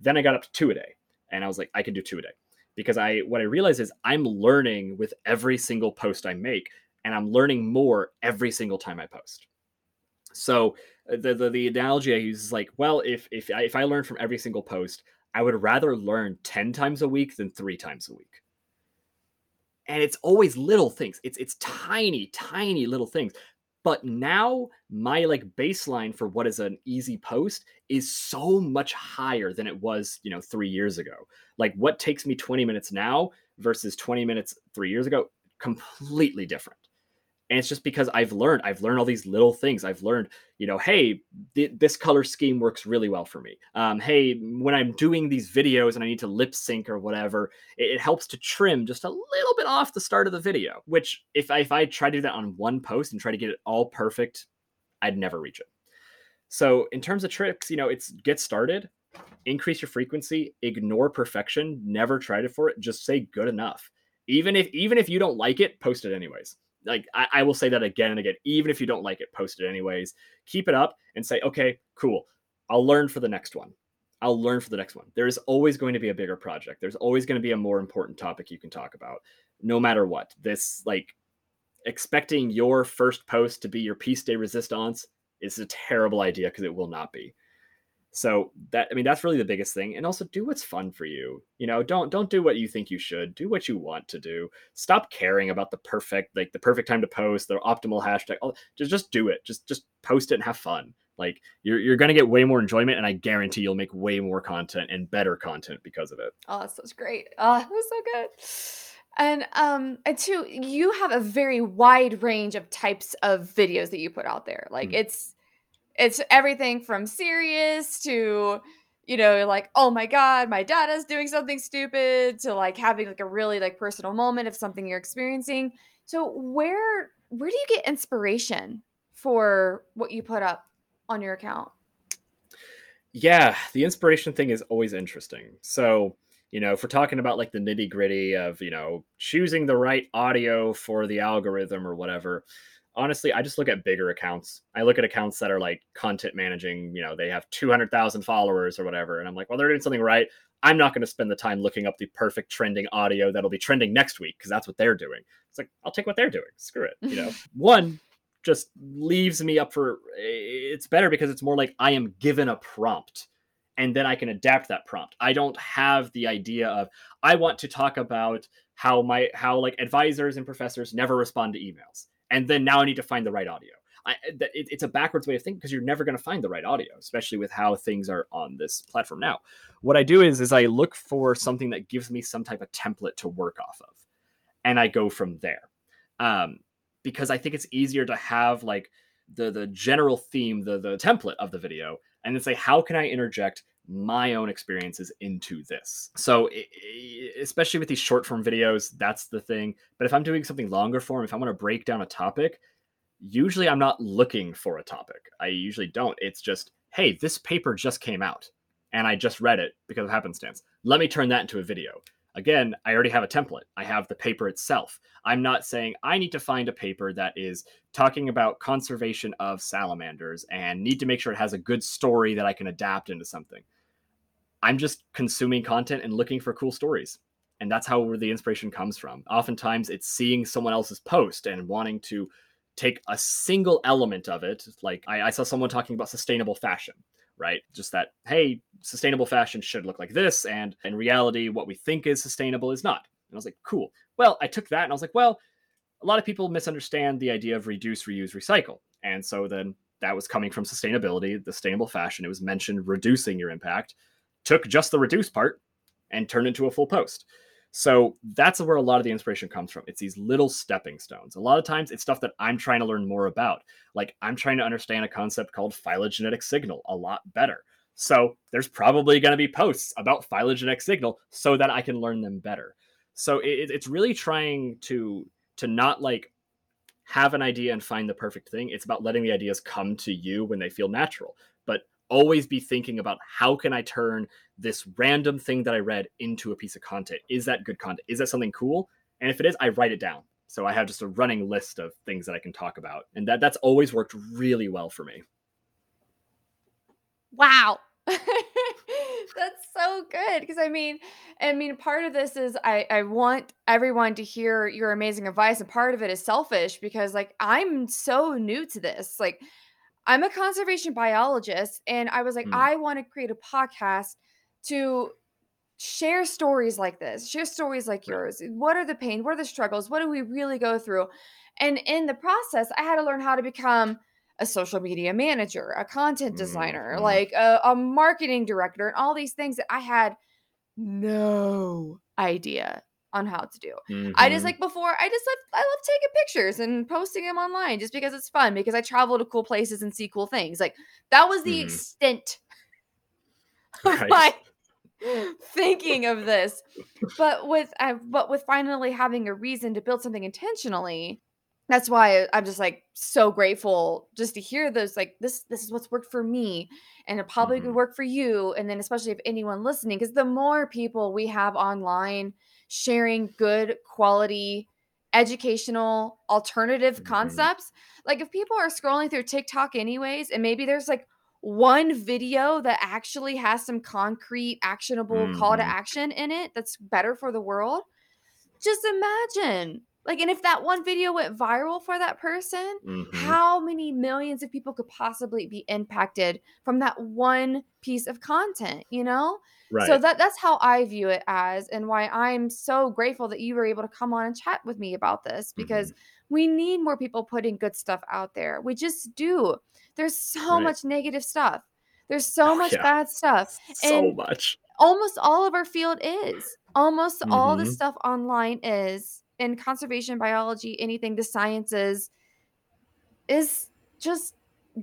then I got up to two a day, and I was like, I can do two a day because I what I realize is I'm learning with every single post I make, and I'm learning more every single time I post. So uh, the the, the analogy I use is like, well, if if I, if I learn from every single post, I would rather learn ten times a week than three times a week. And it's always little things. It's it's tiny, tiny little things. But now my like baseline for what is an easy post is so much higher than it was, you know, 3 years ago. Like what takes me 20 minutes now versus 20 minutes 3 years ago completely different and it's just because i've learned i've learned all these little things. I've learned you know hey th- this color scheme works really well for me. Um, hey when i'm doing these videos and i need to lip sync or whatever it, it, helps to trim just a little bit off the start of the video which if I, if I try to do that on one post and try to get it all perfect i'd never reach it. So in terms of tricks you know it's get started increase your frequency ignore perfection never try to for it just say good enough. Even if even if you don't like it post it anyways like I, I, will say that again and again even if you don't like it post it anyways. Keep it up and say okay cool. I'll learn for the next one. I'll learn for the next one. There's always going to be a bigger project. There's always going to be a more important topic you can talk about no matter what. This like expecting your first post to be your piece de resistance is a terrible idea because it will not be so that i mean that's really the biggest thing. And also do what's fun for you you know don't don't do what you think you should. Do what you want to do. Stop caring about the perfect like the perfect time to post the optimal hashtag just just do it. Just just post it and have fun. Like you're, you're going to get way more enjoyment and i guarantee you'll make way more content and better content because of it. Oh that's such great. Oh that was so good. And um and two you have a very wide range of types of videos that you put out there. Like mm. it's it's everything from serious to you know like oh my god my dad is doing something stupid to like having like a really like personal moment of something you're experiencing. So where where do you get inspiration for what you put up on your account? Yeah the inspiration thing is always interesting. So you know if we're talking about like the nitty gritty of you know choosing the right audio for the algorithm or whatever honestly, I just look at bigger accounts. I look at accounts that are like content managing, you know, they have 200,000 followers or whatever. And I'm like, well, they're doing something right. I'm not going to spend the time looking up the perfect trending audio that'll be trending next week because that's what they're doing. It's like, I'll take what they're doing. Screw it. You know, one just leaves me up for it's better because it's more like I am given a prompt and then I can adapt that prompt. I don't have the idea of I want to talk about how my how like advisors and professors never respond to emails and then now I need to find the right audio. I, it, it's a backwards way of thinking because you're never going to find the right audio, especially with how things are on this platform now. What I do is is I look for something that gives me some type of template to work off of, and I go from there. Um, because I think it's easier to have like the the general theme, the the template of the video, and then say how can I interject my own experiences into this. So, especially with these short form videos, that's the thing. But if I'm doing something longer form, if I want to break down a topic, usually I'm not looking for a topic. I usually don't. It's just, hey, this paper just came out and I just read it because of happenstance. Let me turn that into a video. Again, I already have a template. I have the paper itself. I'm not saying I need to find a paper that is talking about conservation of salamanders and need to make sure it has a good story that I can adapt into something. I'm just consuming content and looking for cool stories. And that's how the inspiration comes from. Oftentimes it's seeing someone else's post and wanting to take a single element of it. Like I, I saw someone talking about sustainable fashion, right? Just that, hey, sustainable fashion should look like this. And in reality, what we think is sustainable is not. And I was like, cool. Well, I took that and I was like, well, a lot of people misunderstand the idea of reduce, reuse, recycle. And so then that was coming from sustainability, the sustainable fashion. It was mentioned reducing your impact took just the reduce part and turned into a full post. So that's where a lot of the inspiration comes from. It's these little stepping stones. A lot of times it's stuff that I'm trying to learn more about. Like I'm trying to understand a concept called phylogenetic signal a lot better. So there's probably going to be posts about phylogenetic signal so that I can learn them better. So it, it's really trying to to not like have an idea and find the perfect thing. It's about letting the ideas come to you when they feel natural. Always be thinking about how can I turn this random thing that I read into a piece of content? Is that good content? Is that something cool? And if it is, I write it down. So I have just a running list of things that I can talk about. And that that's always worked really well for me. Wow. that's so good because i mean i mean part of this is i i want everyone to hear your amazing advice and part of it is selfish because like i'm so new to this like I'm a conservation biologist, and I was like, mm. I want to create a podcast to share stories like this, share stories like yours. What are the pain? What are the struggles? What do we really go through? And in the process, I had to learn how to become a social media manager, a content designer, mm-hmm. like a, a marketing director, and all these things that I had no idea on how to do. Mm-hmm. I just mm-hmm. like before I just love I love taking pictures and posting them online just because it's fun because I travel to cool places and see cool things. Like that was the mm. extent of right. my thinking of this. But with uh, but with finally having a reason to build something intentionally, that's why I'm just like so grateful just to hear those like this this is what's worked for me and it probably mm-hmm. could work for you and then especially if anyone listening because the more people we have online sharing good quality educational alternative mm-hmm. concepts. Like if people are scrolling through TikTok anyways and maybe there's like one video that actually has some concrete actionable mm-hmm. call to mm-hmm. action in it that's better for the world, just imagine like and if that one video went viral for that person mm-hmm. how many millions of people could possibly be impacted from that one piece of content you know Right. So that that's how I view it as and why I'm so grateful that you were able to come on and chat with me about this because mm-hmm. we need more people putting good stuff out there. We just do. There's so right. much negative stuff. There's so oh, much yeah. bad stuff. So and much. Almost all of our field is. Almost mm-hmm. all the mm-hmm. stuff online is in conservation biology, anything the sciences is just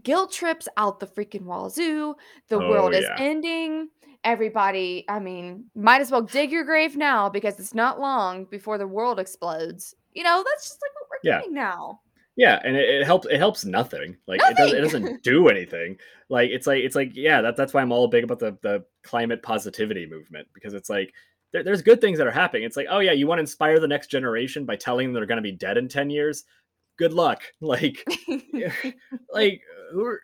guilt trips out the freaking wazoo. The oh, world is yeah. ending everybody, I mean, might as well dig your grave now because it's not long before the world explodes. You know, that's just like what we're yeah. getting now. Yeah, and it, it, helps. It helps nothing. Like nothing. it doesn't. It doesn't do anything. Like it's like it's like yeah. That, that's why I'm all big about the the climate positivity movement because it's like there, there's good things that are happening. It's like oh yeah, you want to inspire the next generation by telling them they're going to be dead in ten years. Good luck. Like like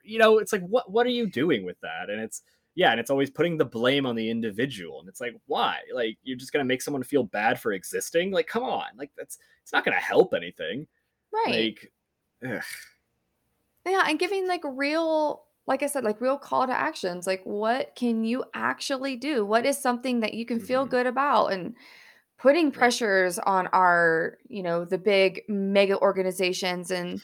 you know, it's like what what are you doing with that? And it's yeah, and it's always putting the blame on the individual. And it's like, why? Like you're just gonna make someone feel bad for existing? Like, come on. Like that's it's not gonna help anything. Right. Like ugh. Yeah, and giving like real like I said, like real call to actions. Like what can you actually do? What is something that you can feel mm-hmm. good about? And putting pressures on our, you know, the big mega organizations and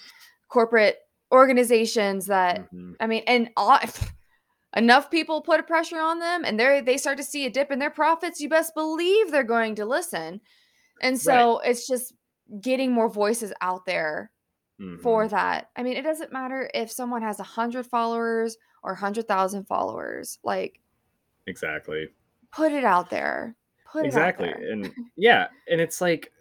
corporate organizations that Mhm. I mean, and all, enough people put a pressure on them, and they they start to see a dip in their profits. You best believe they're going to listen, and so it's just getting more voices out there for Mhm. that. I mean, it doesn't matter if someone has a hundred followers or a hundred thousand followers. Like, exactly. put it out there. Put exactly it out and yeah and it's like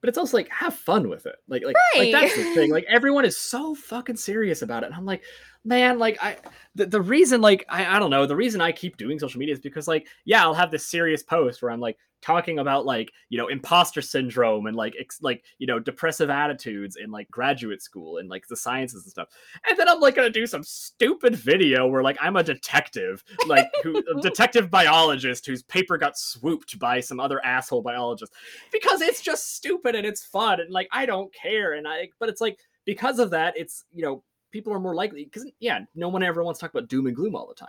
but it's also like have fun with it like like, Right. like that's the thing like everyone is so fucking serious about it and i'm like man like i the, the reason like I, I don't know the reason i keep doing social media is because like yeah i'll have this serious post where i'm like talking about like you know imposter syndrome and like ex- like you know depressive attitudes in like graduate school and like the sciences and stuff. And then i'm like gonna do some stupid video where like i'm a detective like who a detective biologist whose paper got swooped by some other asshole biologist. Because it's just stupid and it's fun and like I don't care and I but it's like because of that it's you know people are more likely because yeah no one ever wants to talk about doom and gloom all the time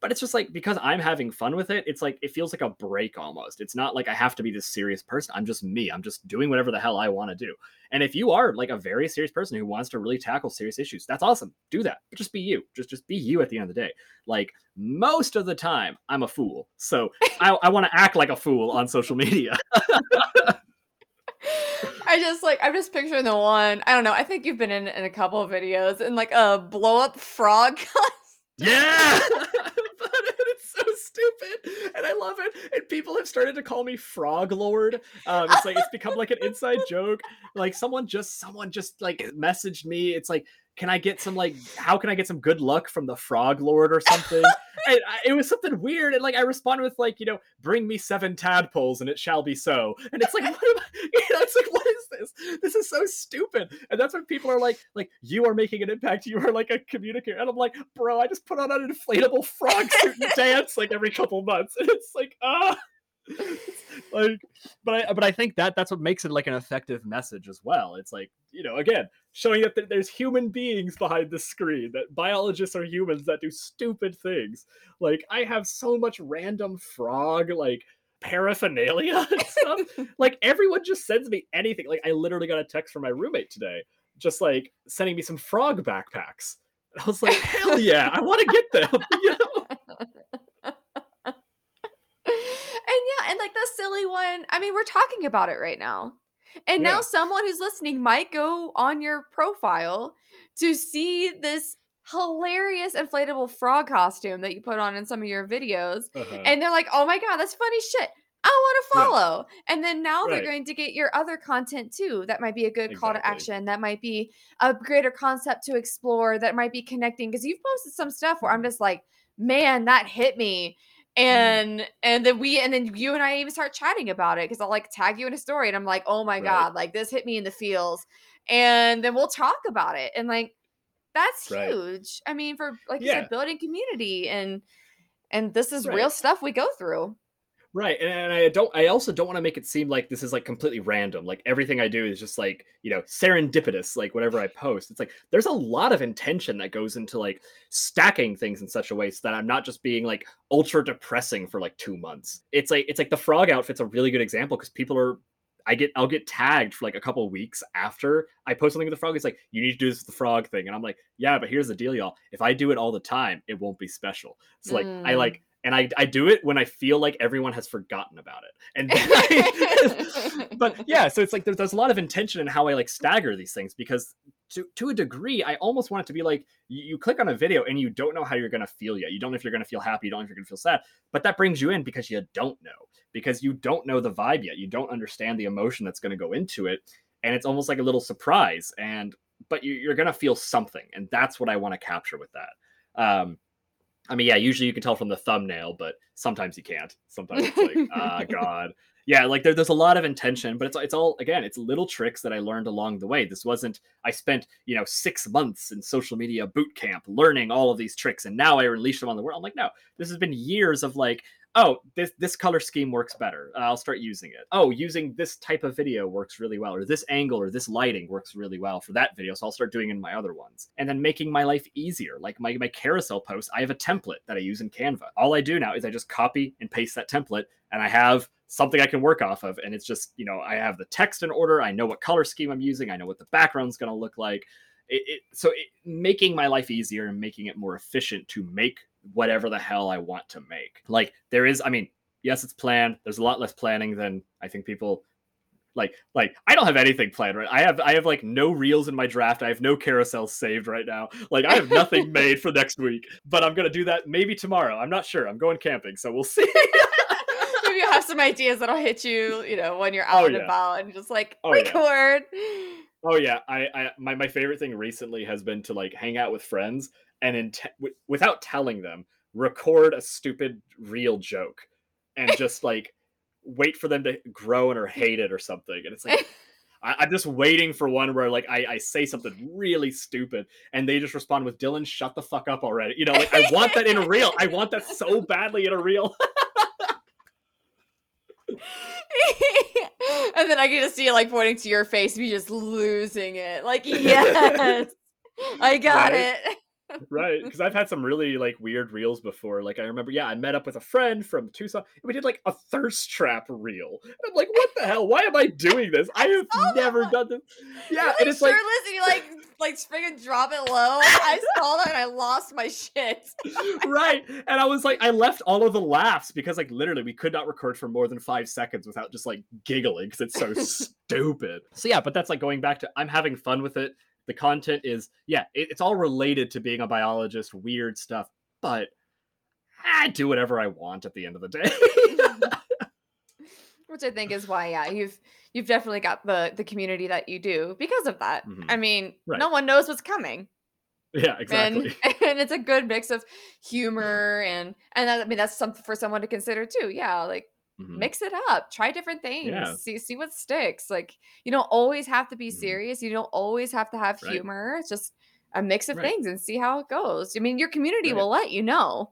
but it's just like because I'm having fun with it it's like it feels like a break almost. It's not like I have to be this serious person. I'm just me. I'm just doing whatever the hell I want to do. And if you are like a very serious person who wants to really tackle serious issues that's awesome. Do that. But just be you. Just just be you at the end of the day. Like most of the time I'm a fool. So I, I want to act like a fool on social media. I just like I'm just picturing the one. I don't know. I think you've been in, in a couple of videos in like a blow up frog. Yeah, but it's so stupid, and I love it. And people have started to call me Frog Lord. Um, it's like it's become like an inside joke. Like someone just someone just like messaged me. It's like, can I get some like how can I get some good luck from the Frog Lord or something? and I, it was something weird, and like I responded with like you know, bring me seven tadpoles and it shall be so. And it's like, what am I, you know, it's like what is this? This is so stupid. And that's when people are like, like you are making an impact. You are like a communicator, and I'm like, bro, I just put on an inflatable frog suit and dance like every couple months, and it's like, ah. like but I but I think that that's what makes it like an effective message as well. It's like, you know, again, showing that there's human beings behind the screen, that biologists are humans that do stupid things. Like I have so much random frog like paraphernalia and stuff. like everyone just sends me anything. Like I literally got a text from my roommate today, just like sending me some frog backpacks. And I was like, hell yeah, I want to get them. You know? And yeah, and like the silly one. I mean, we're talking about it right now. And Yeah. now someone who's listening might go on your profile to see this hilarious inflatable frog costume that you put on in some of your videos. Uh-huh. And they're like, oh my God, that's funny shit. I want to follow. And then now they're going to get your other content too. That might be a good call to action. That might be a greater concept to explore. That might be connecting. Because you've posted some stuff where I'm just like, man, that hit me. Mm. And and then we and then you and I even start chatting about it because I'll like tag you in a story and I'm like, oh my Right. God, like this hit me in the feels. And then we'll talk about it. And like that's Right. huge. I mean, for like you Yeah. said, building community and and this is Right. real stuff we go through. Right, and, and I don't. I also don't want to make it seem like this is like completely random. Like everything I do is just like you know serendipitous. Like whatever I post, it's like there's a lot of intention that goes into like stacking things in such a way so that I'm not just being like ultra depressing for like two months. It's like it's like the frog outfit's a really good example because people are. I get I'll get tagged for like a couple weeks after I post something with the frog. It's like you need to do this with the frog thing, and I'm like, yeah, but here's the deal, y'all. If I do it all the time, it won't be special. So like I Mm. like and I, I do it when I feel like everyone has forgotten about it. And I, but yeah, so it's like there's, there's a lot of intention in how I like stagger these things because to to a degree, I almost want it to be like you, you click on a video and you don't know how you're gonna feel yet. You don't know if you're gonna feel happy, you don't know if you're gonna feel sad, but that brings you in because you don't know because you don't know the vibe yet. You don't understand the emotion that's gonna go into it, and it's almost like a little surprise. And but you, you're gonna feel something, and that's what I want to capture with that. Um, I mean, yeah, usually you can tell from the thumbnail, but sometimes you can't. Sometimes it's like, ah, God. Yeah, like there, there's a lot of intention, but it's it's all again, it's little tricks that I learned along the way. This wasn't I spent you know six months in social media boot camp learning all of these tricks, and now I unleash them on the world. I'm like, no, this has been years of like, oh, this this color scheme works better. I'll start using it. Oh, using this type of video works really well, or this angle or this lighting works really well for that video. So I'll start doing it in my other ones, and then making my life easier. Like my my carousel posts, I have a template that I use in Canva. All I do now is I just copy and paste that template, and I have something I can work off of. And it's just you know I have the text in order. I know what color scheme I'm using. I know what the background's going to look like. it, it so it, making my life easier and making it more efficient to make whatever the hell I want to make. Like there is, I mean, yes, it's planned. There's a lot less planning than I think people like like I don't have anything planned right. I have I have like no reels in my draft. I have no carousels saved right now. Like I have nothing made for next week. But I'm gonna do that maybe tomorrow. I'm not sure. I'm going camping, so we'll see. maybe you'll have some ideas that'll hit you, you know, when you're out oh, and yeah. about and just like oh, record. Yeah. Oh yeah, I, I my my favorite thing recently has been to like hang out with friends and in te- w- without telling them record a stupid real joke and just like wait for them to grow and or hate it or something. And it's like I, am just waiting for one where like I, I say something really stupid and they just respond with Dylan, shut the fuck up already. You know, like I want that in a reel. I want that so badly in a reel. and then I get to see like pointing to your face, me just losing it. Like, yes, I got right? it right because i've had some really like weird reels before like i remember yeah i met up with a friend from tucson and we did like a thirst trap reel and i'm like what the hell? Why am i doing this? I have never done this. Yeah like, and it's like and you like like spring and drop it low. I saw that and i lost my shit. Right and i was like i left all of the laughs because like literally we could not record for more than five seconds without just like giggling because it's so stupid. So yeah but that's like going back to i'm having fun with it the content is yeah it, it's all related to being a biologist weird stuff but i do whatever i want at the end of the day. Which i think is why yeah you've you've definitely got the the community that you do because of that. Mm-hmm. i mean right. no one knows what's coming. Yeah exactly. and, and it's a good mix of humor and and that, i mean that's something for someone to consider too. Yeah like Mm-hmm. mix it up try different things yeah. see see what sticks like you don't always have to be mm-hmm. serious you don't always have to have right. humor it's just a mix of right. things and see how it goes i mean your community right. will let you know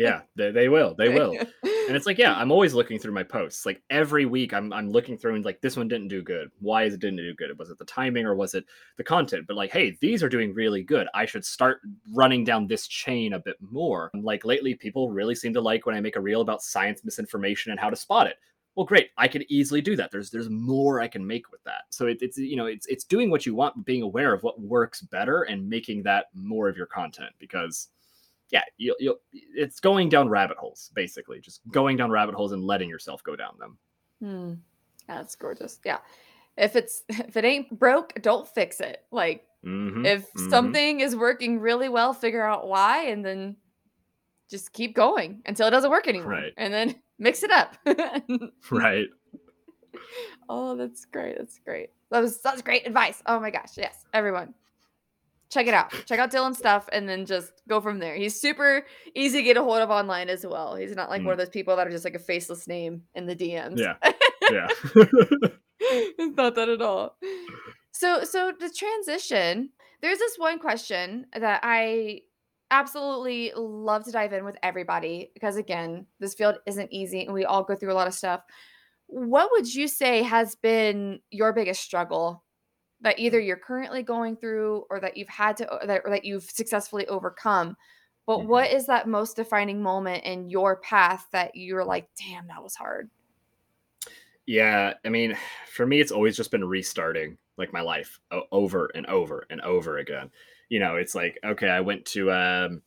yeah they, they will they will. And it's like yeah i'm always looking through my posts. Like every week i'm, I'm looking through and like this one didn't do good. Why is it didn't do good? Was it the timing or was it the content? But like hey these are doing really good. I should start running down this chain a bit more. Like lately people really seem to like when i make a reel about science misinformation and how to spot it. Well great i can easily do that. There's there's more i can make with that. So it, it's you know it's it's doing what you want being aware of what works better and making that more of your content because yeah, you'll, you'll it's going down rabbit holes basically, just going down rabbit holes and letting yourself go down them. Hmm. That's gorgeous. Yeah. If it's if it ain't broke, don't fix it. Like mm-hmm. if mm-hmm. something is working really well, figure out why and then just keep going until it doesn't work anymore. Right. And then mix it up. right. Oh, that's great. That's great. That was such great advice. Oh my gosh. Yes. Everyone check it out. Check out Dylan's stuff and then just go from there. He's super easy to get a hold of online as well. He's not like mm. one of those people that are just like a faceless name in the DMs. Yeah. Yeah. it's not that at all. So so the transition, there's this one question that I absolutely love to dive in with everybody because again, this field isn't easy and we all go through a lot of stuff. What would you say has been your biggest struggle that either you're currently going through or that you've had to that, or that you've successfully overcome but mm-hmm. what is that most defining moment in your path that you're like damn that was hard yeah i mean for me it's always just been restarting like my life over and over and over again you know it's like okay i went to um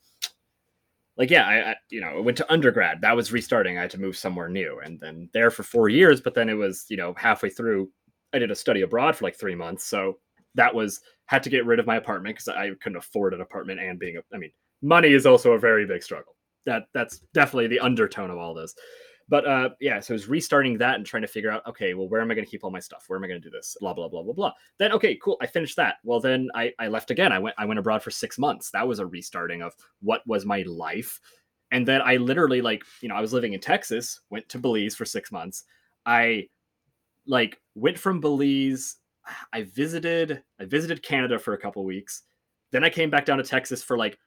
like yeah I, I, you know I went to undergrad that was restarting i had to move somewhere new and then there for four years but then it was you know halfway through I did a study abroad for like three months, so that was had to get rid of my apartment because I couldn't afford an apartment and being a, I mean, money is also a very big struggle. That that's definitely the undertone of all this. But uh, yeah, so I was restarting that and trying to figure out, okay, well, where am I going to keep all my stuff? Where am I going to do this? Blah blah blah blah blah. Then okay, cool, I finished that. Well, then I I left again. I went I went abroad for six months. That was a restarting of what was my life. And then I literally like you know I was living in Texas, went to Belize for six months. I like went from Belize. I visited I visited Canada for a couple weeks. Then I came back down to Texas for like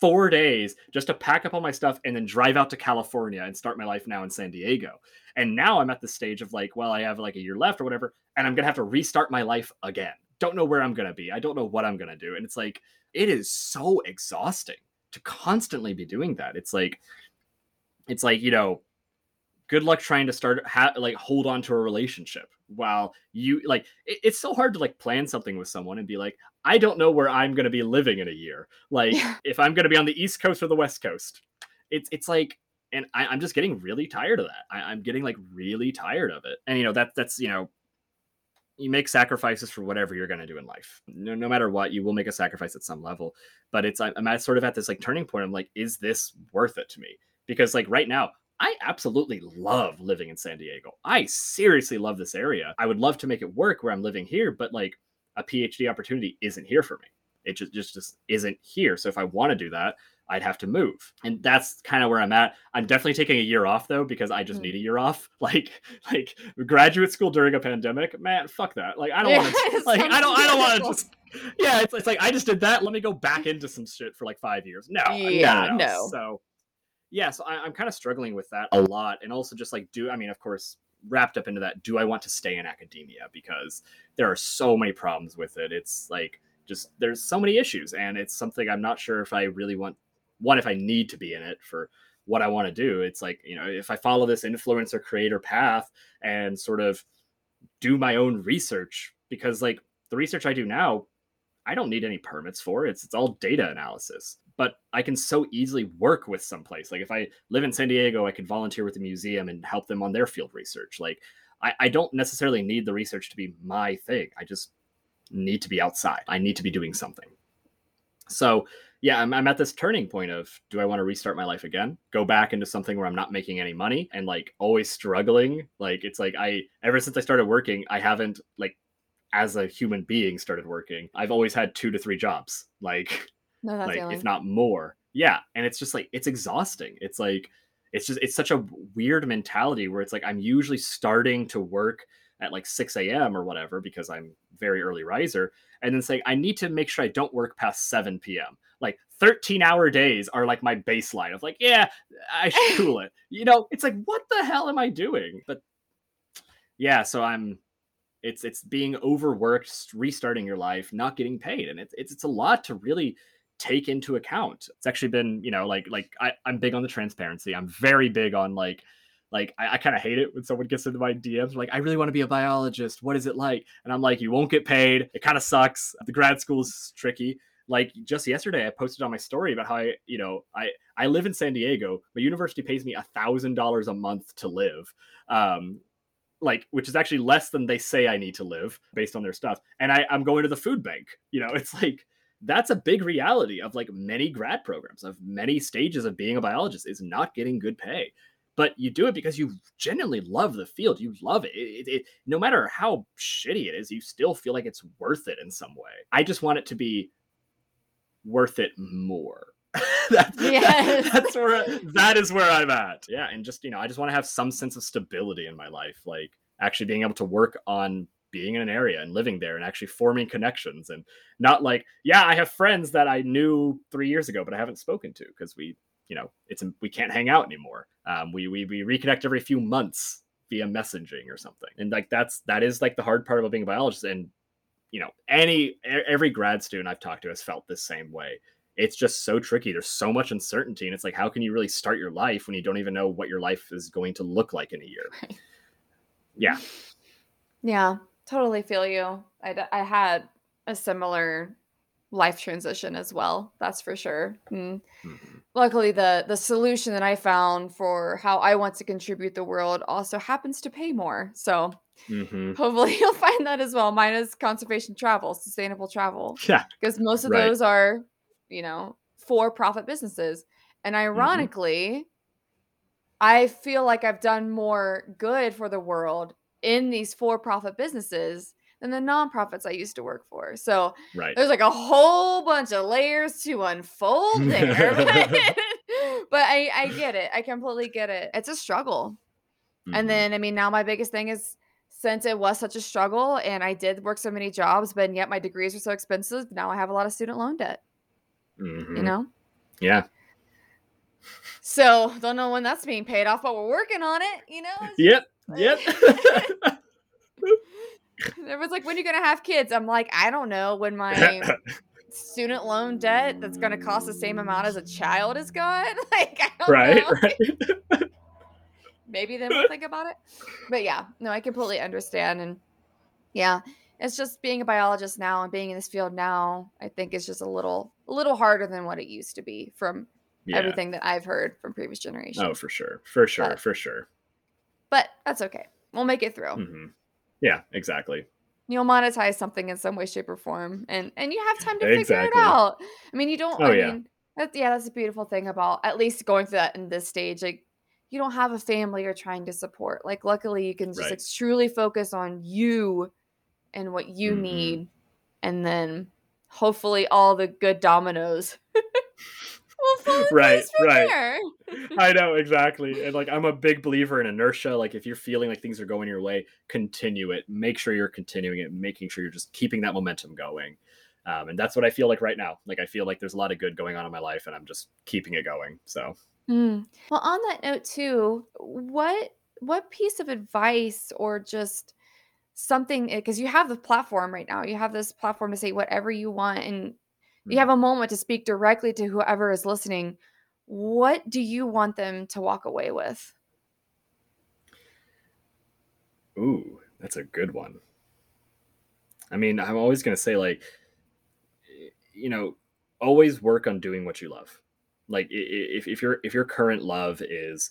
four days just to pack up all my stuff and then drive out to California and start my life now in San Diego. And now I'm at the stage of like, well, I have like a year left or whatever, and I'm gonna have to restart my life again. Don't know where I'm gonna be. I don't know what I'm gonna do. And it's like, it is so exhausting to constantly be doing that. It's like, it's like, you know, good luck trying to start ha- like hold on to a relationship while you like it, it's so hard to like plan something with someone and be like i don't know where i'm going to be living in a year. Like Yeah. if i'm going to be on the east coast or the west coast it's it's like and I, i'm just getting really tired of that. I, i'm getting like really tired of it. And you know that that's you know you make sacrifices for whatever you're going to do in life. No, no matter what you will make a sacrifice at some level. But it's i'm at sort of at this like turning point. I'm like is this worth it to me? Because like right now I absolutely love living in San Diego. I seriously love this area. I would love to make it work where I'm living here, but like a PhD opportunity isn't here for me. It just just, just isn't here. So if I want to do that, I'd have to move. And that's kind of where I'm at. I'm definitely taking a year off though because I just Mm. need a year off. Like like graduate school during a pandemic, man, fuck that. Like I don't want to like I don't I don't want to just yeah, it's, it's like I just did that. Let me go back into some shit for like five years. No, Yeah, no. no. So yeah, so I, I'm kind of struggling with that a oh. lot, and also just like do I mean, of course, wrapped up into that, do I want to stay in academia because there are so many problems with it. It's like just there's so many issues, and it's something I'm not sure if I really want. One, if I need to be in it for what I want to do. It's like you know, if I follow this influencer creator path and sort of do my own research, because like the research I do now I don't need any permits for it. It's it's all data analysis. But I can so easily work with someplace. Like if I live in San Diego, I could volunteer with the museum and help them on their field research. Like I, I don't necessarily need the research to be my thing. I just need to be outside. I need to be doing something. So yeah, I'm, I'm at this turning point of do I want to restart my life again? Go back into something where I'm not making any money and like always struggling. Like it's like I ever since I started working, I haven't like as a human being started working. I've always had two to three jobs. Like No, that's like if not more. Yeah and it's just like it's exhausting. It's like it's just it's such a weird mentality where it's like i'm usually starting to work at like 6 a.m or whatever because i'm very early riser and then saying i need to make sure i don't work past 7 p.m like 13 hour days are like my baseline of like yeah i should cool it. You know it's like what the hell am i doing? But yeah so i'm it's it's being overworked restarting your life not getting paid and it's it's, it's a lot to really take into account. It's actually been you know like like I, i'm big on the transparency. I'm very big on like like i, I kind of hate it when someone gets into my dms like i really want to be a biologist. What is it like? And i'm like you won't get paid. It kind of sucks. The grad school is tricky. Like just yesterday i posted on my story about how i you know i i live in san diego. But university pays me a thousand dollars a month to live um like which is actually less than they say I need to live based on their stuff. And I, I'm going to the food bank. You know, it's like that's a big reality of like many grad programs, of many stages of being a biologist is not getting good pay. But you do it because you genuinely love the field. You love it. It, it, it. No matter how shitty it is, you still feel like it's worth it in some way. I just want it to be worth it more. that, Yes. that- that's where that is where I'm at. Yeah, and just you know, I just want to have some sense of stability in my life, like actually being able to work on being in an area and living there and actually forming connections and not like yeah i have friends that i knew three years ago but i haven't spoken to because we you know it's we can't hang out anymore. Um, we, we we reconnect every few months via messaging or something. And like that's that is like the hard part about being a biologist. And you know any every grad student i've talked to has felt this same way. It's just so tricky. There's so much uncertainty and it's like how can you really start your life when you don't even know what your life is going to look like in a year? Right. yeah. Yeah, totally feel you. I, I had a similar life transition as well. That's for sure. Mm. Mhm. Luckily, the the solution that I found for how I want to contribute the world also happens to pay more. So Mhm. hopefully you'll find that as well. Mine is conservation travel, sustainable travel, yeah because most of Right. those are, you know, for profit businesses. And ironically, I feel like I've done more good for the world in these for profit businesses than the nonprofits I used to work for. So right there's like a whole bunch of layers to unfold there. but but I, I get it. I completely get it. It's a struggle. Mhm. And then, I mean, now my biggest thing is since it was such a struggle and I did work so many jobs, but yet my degrees are so expensive, now I have a lot of student loan debt, you Mhm. know? yeah So don't know when that's being paid off, but we're working on it, you know? It's yep yep Everyone's like, when are you gonna have kids? I'm like, I don't know. When my student loan debt that's gonna cost the same amount as a child is gone. Like, I don't right know. right maybe then we'll think about it. But yeah, no, I completely understand. And yeah, it's just being a biologist now and being in this field now, I think is just a little a little harder than what it used to be from yeah. everything that I've heard from previous generations. Oh, for sure. For sure. But, for sure. But that's okay. We'll make it through. Mm-hmm. Yeah, exactly. You'll monetize something in some way, shape, or form, and and you have time to exactly. figure it out. I mean, you don't. Oh, I yeah. mean, that's, yeah, that's a beautiful thing about at least going through that in this stage. Like, you don't have a family you're trying to support. Like, luckily, you can just right. like truly focus on you and what you mm-hmm. need, and then hopefully all the good dominoes right, right. I know exactly, and like I'm a big believer in inertia. Like if you're feeling like things are going your way, continue it. Make sure you're continuing it, making sure you're just keeping that momentum going. Um, and that's what I feel like right now. Like I feel like there's a lot of good going on in my life, and I'm just keeping it going. So, mm. well, on that note too, what what piece of advice or just something because you have the platform right now, you have this platform to say whatever you want, and you have a moment to speak directly to whoever is listening. What do you want them to walk away with? Ooh, that's a good one. I mean, I'm always going to say, like, you know, always work on doing what you love. Like, if, if your if your current love is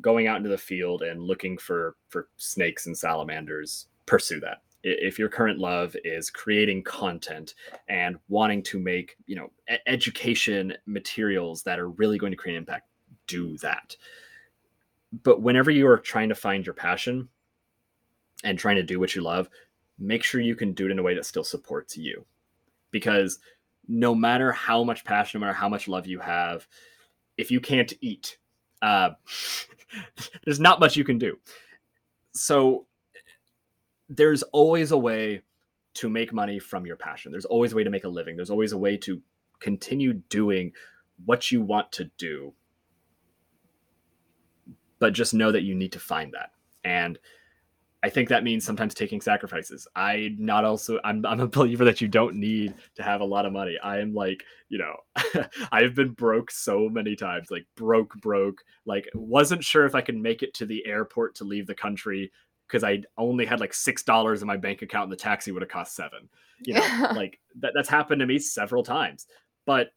going out into the field and looking for for snakes and salamanders, pursue that if your current love is creating content and wanting to make you know education materials that are really going to create an impact do that. But whenever you are trying to find your passion and trying to do what you love make sure you can do it in a way that still supports you. Because no matter how much passion no matter how much love you have if you can't eat uh, there's not much you can do. So there's always a way to make money from your passion. There's always a way to make a living. There's always a way to continue doing what you want to do. But just know that you need to find that. And I think that means sometimes taking sacrifices. I not also I'm I'm a believer that you don't need to have a lot of money. I am like, you know, I've been broke so many times, like broke broke, like wasn't sure if I could make it to the airport to leave the country because I only had like six dollars in my bank account and the taxi would have cost seven. You know, like that, that's happened to me several times. But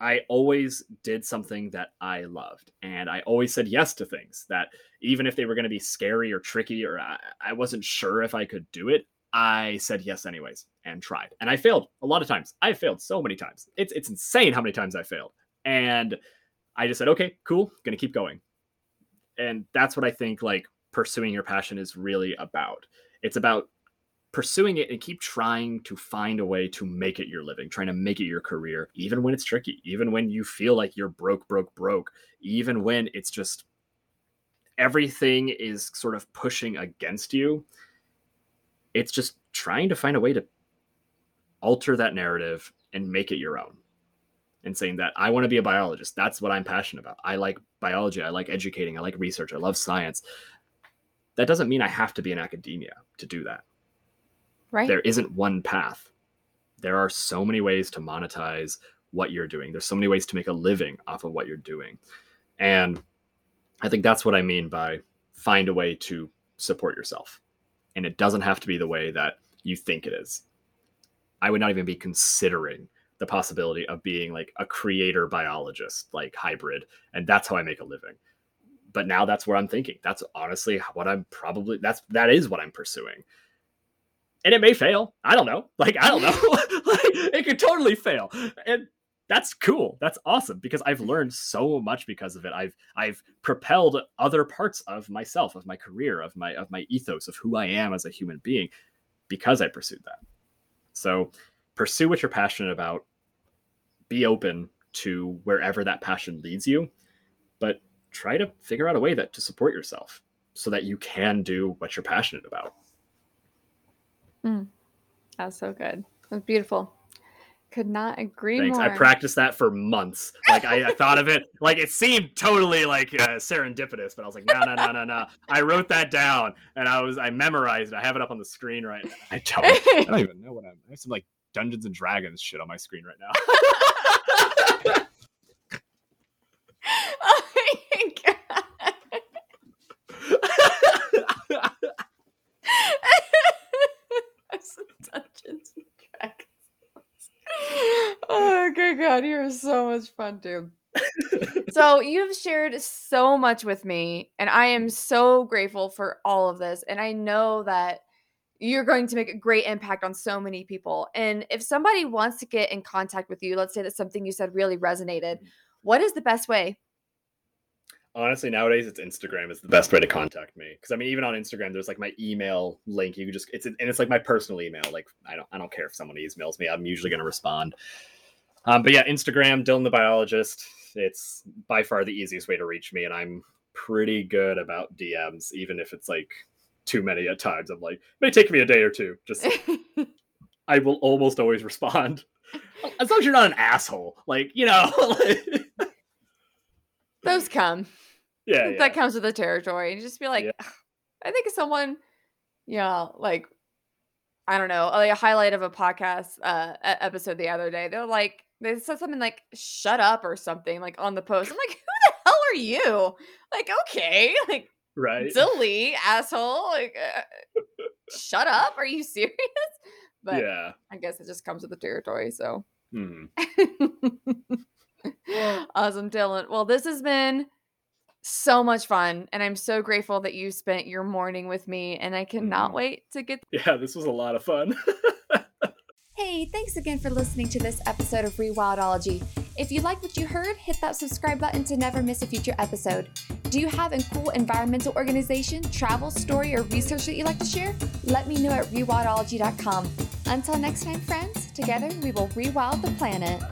I always did something that I loved. And I always said yes to things that even if they were going to be scary or tricky or I, I wasn't sure if I could do it, I said yes anyways and tried. And I failed a lot of times. I failed so many times. It's it's insane how many times I failed. And I just said, okay, cool, gonna keep going. And that's what I think like pursuing your passion is really about. It's about pursuing it and keep trying to find a way to make it your living, trying to make it your career, even when it's tricky, even when you feel like you're broke, broke, broke, even when it's just everything is sort of pushing against you. It's just trying to find a way to alter that narrative and make it your own. And saying that I want to be a biologist. That's what I'm passionate about. I like biology. I like educating. I like research. I love science that doesn't mean I have to be in academia to do that. Right. There isn't one path. There are so many ways to monetize what you're doing. There's so many ways to make a living off of what you're doing. And I think that's what I mean by find a way to support yourself. And it doesn't have to be the way that you think it is. I would not even be considering the possibility of being like a creator biologist, like hybrid. And that's how I make a living but now that's where I'm thinking. That's honestly what I'm probably that's that is what I'm pursuing. And it may fail. I don't know. Like I don't know. like, it could totally fail. And that's cool. That's awesome because I've learned so much because of it. I've I've propelled other parts of myself, of my career, of my of my ethos, of who I am as a human being because I pursued that. So pursue what you're passionate about. Be open to wherever that passion leads you, but try to figure out a way that to support yourself so that you can do what you're passionate about. Mm, that's so good. That's beautiful. Could not agree Thanks. more. I practiced that for months. Like I, I thought of it, like it seemed totally like uh, serendipitous, but I was like, no, no, no, no, no. I wrote that down and I was, I memorized it. I have it up on the screen right now. I don't, I don't even know what I'm. I have some like Dungeons and Dragons shit on my screen right now. Dungeons and Dragons. Oh, good God. You're so much fun, too. so you've shared so much with me, and I am so grateful for all of this. And I know that you're going to make a great impact on so many people. And if somebody wants to get in contact with you, let's say that something you said really resonated, what is the best way? Honestly, nowadays it's Instagram is the best way to contact me. Because I mean, even on Instagram, there's like my email link. You can just it's and it's like my personal email. Like I don't I don't care if someone emails me. I'm usually going to respond. Um, but yeah, Instagram, Dylan the biologist. It's by far the easiest way to reach me, and I'm pretty good about DMs, even if it's like too many at times. I'm like, it may take me a day or two. Just I will almost always respond. As long as you're not an asshole. Like, you know. Those come. Yeah, yeah. That comes with the territory. And just be like, yeah. I think someone, yeah, like I don't know, like a highlight of a podcast uh episode the other day. They're like, they said something like "shut up" or something like on the post. I'm like, who the hell are you? Like, okay, like right silly asshole like uh, shut up are you serious but yeah i guess it just comes with the territory so mm. awesome dylan well this has been so much fun and i'm so grateful that you spent your morning with me and i cannot mm. wait to get yeah this was a lot of fun hey thanks again for listening to this episode of rewildology if you like what you heard, hit that subscribe button to never miss a future episode. Do you have a cool environmental organization, travel story, or research that you'd like to share? Let me know at rewildology.com. Until next time, friends, together we will rewild the planet.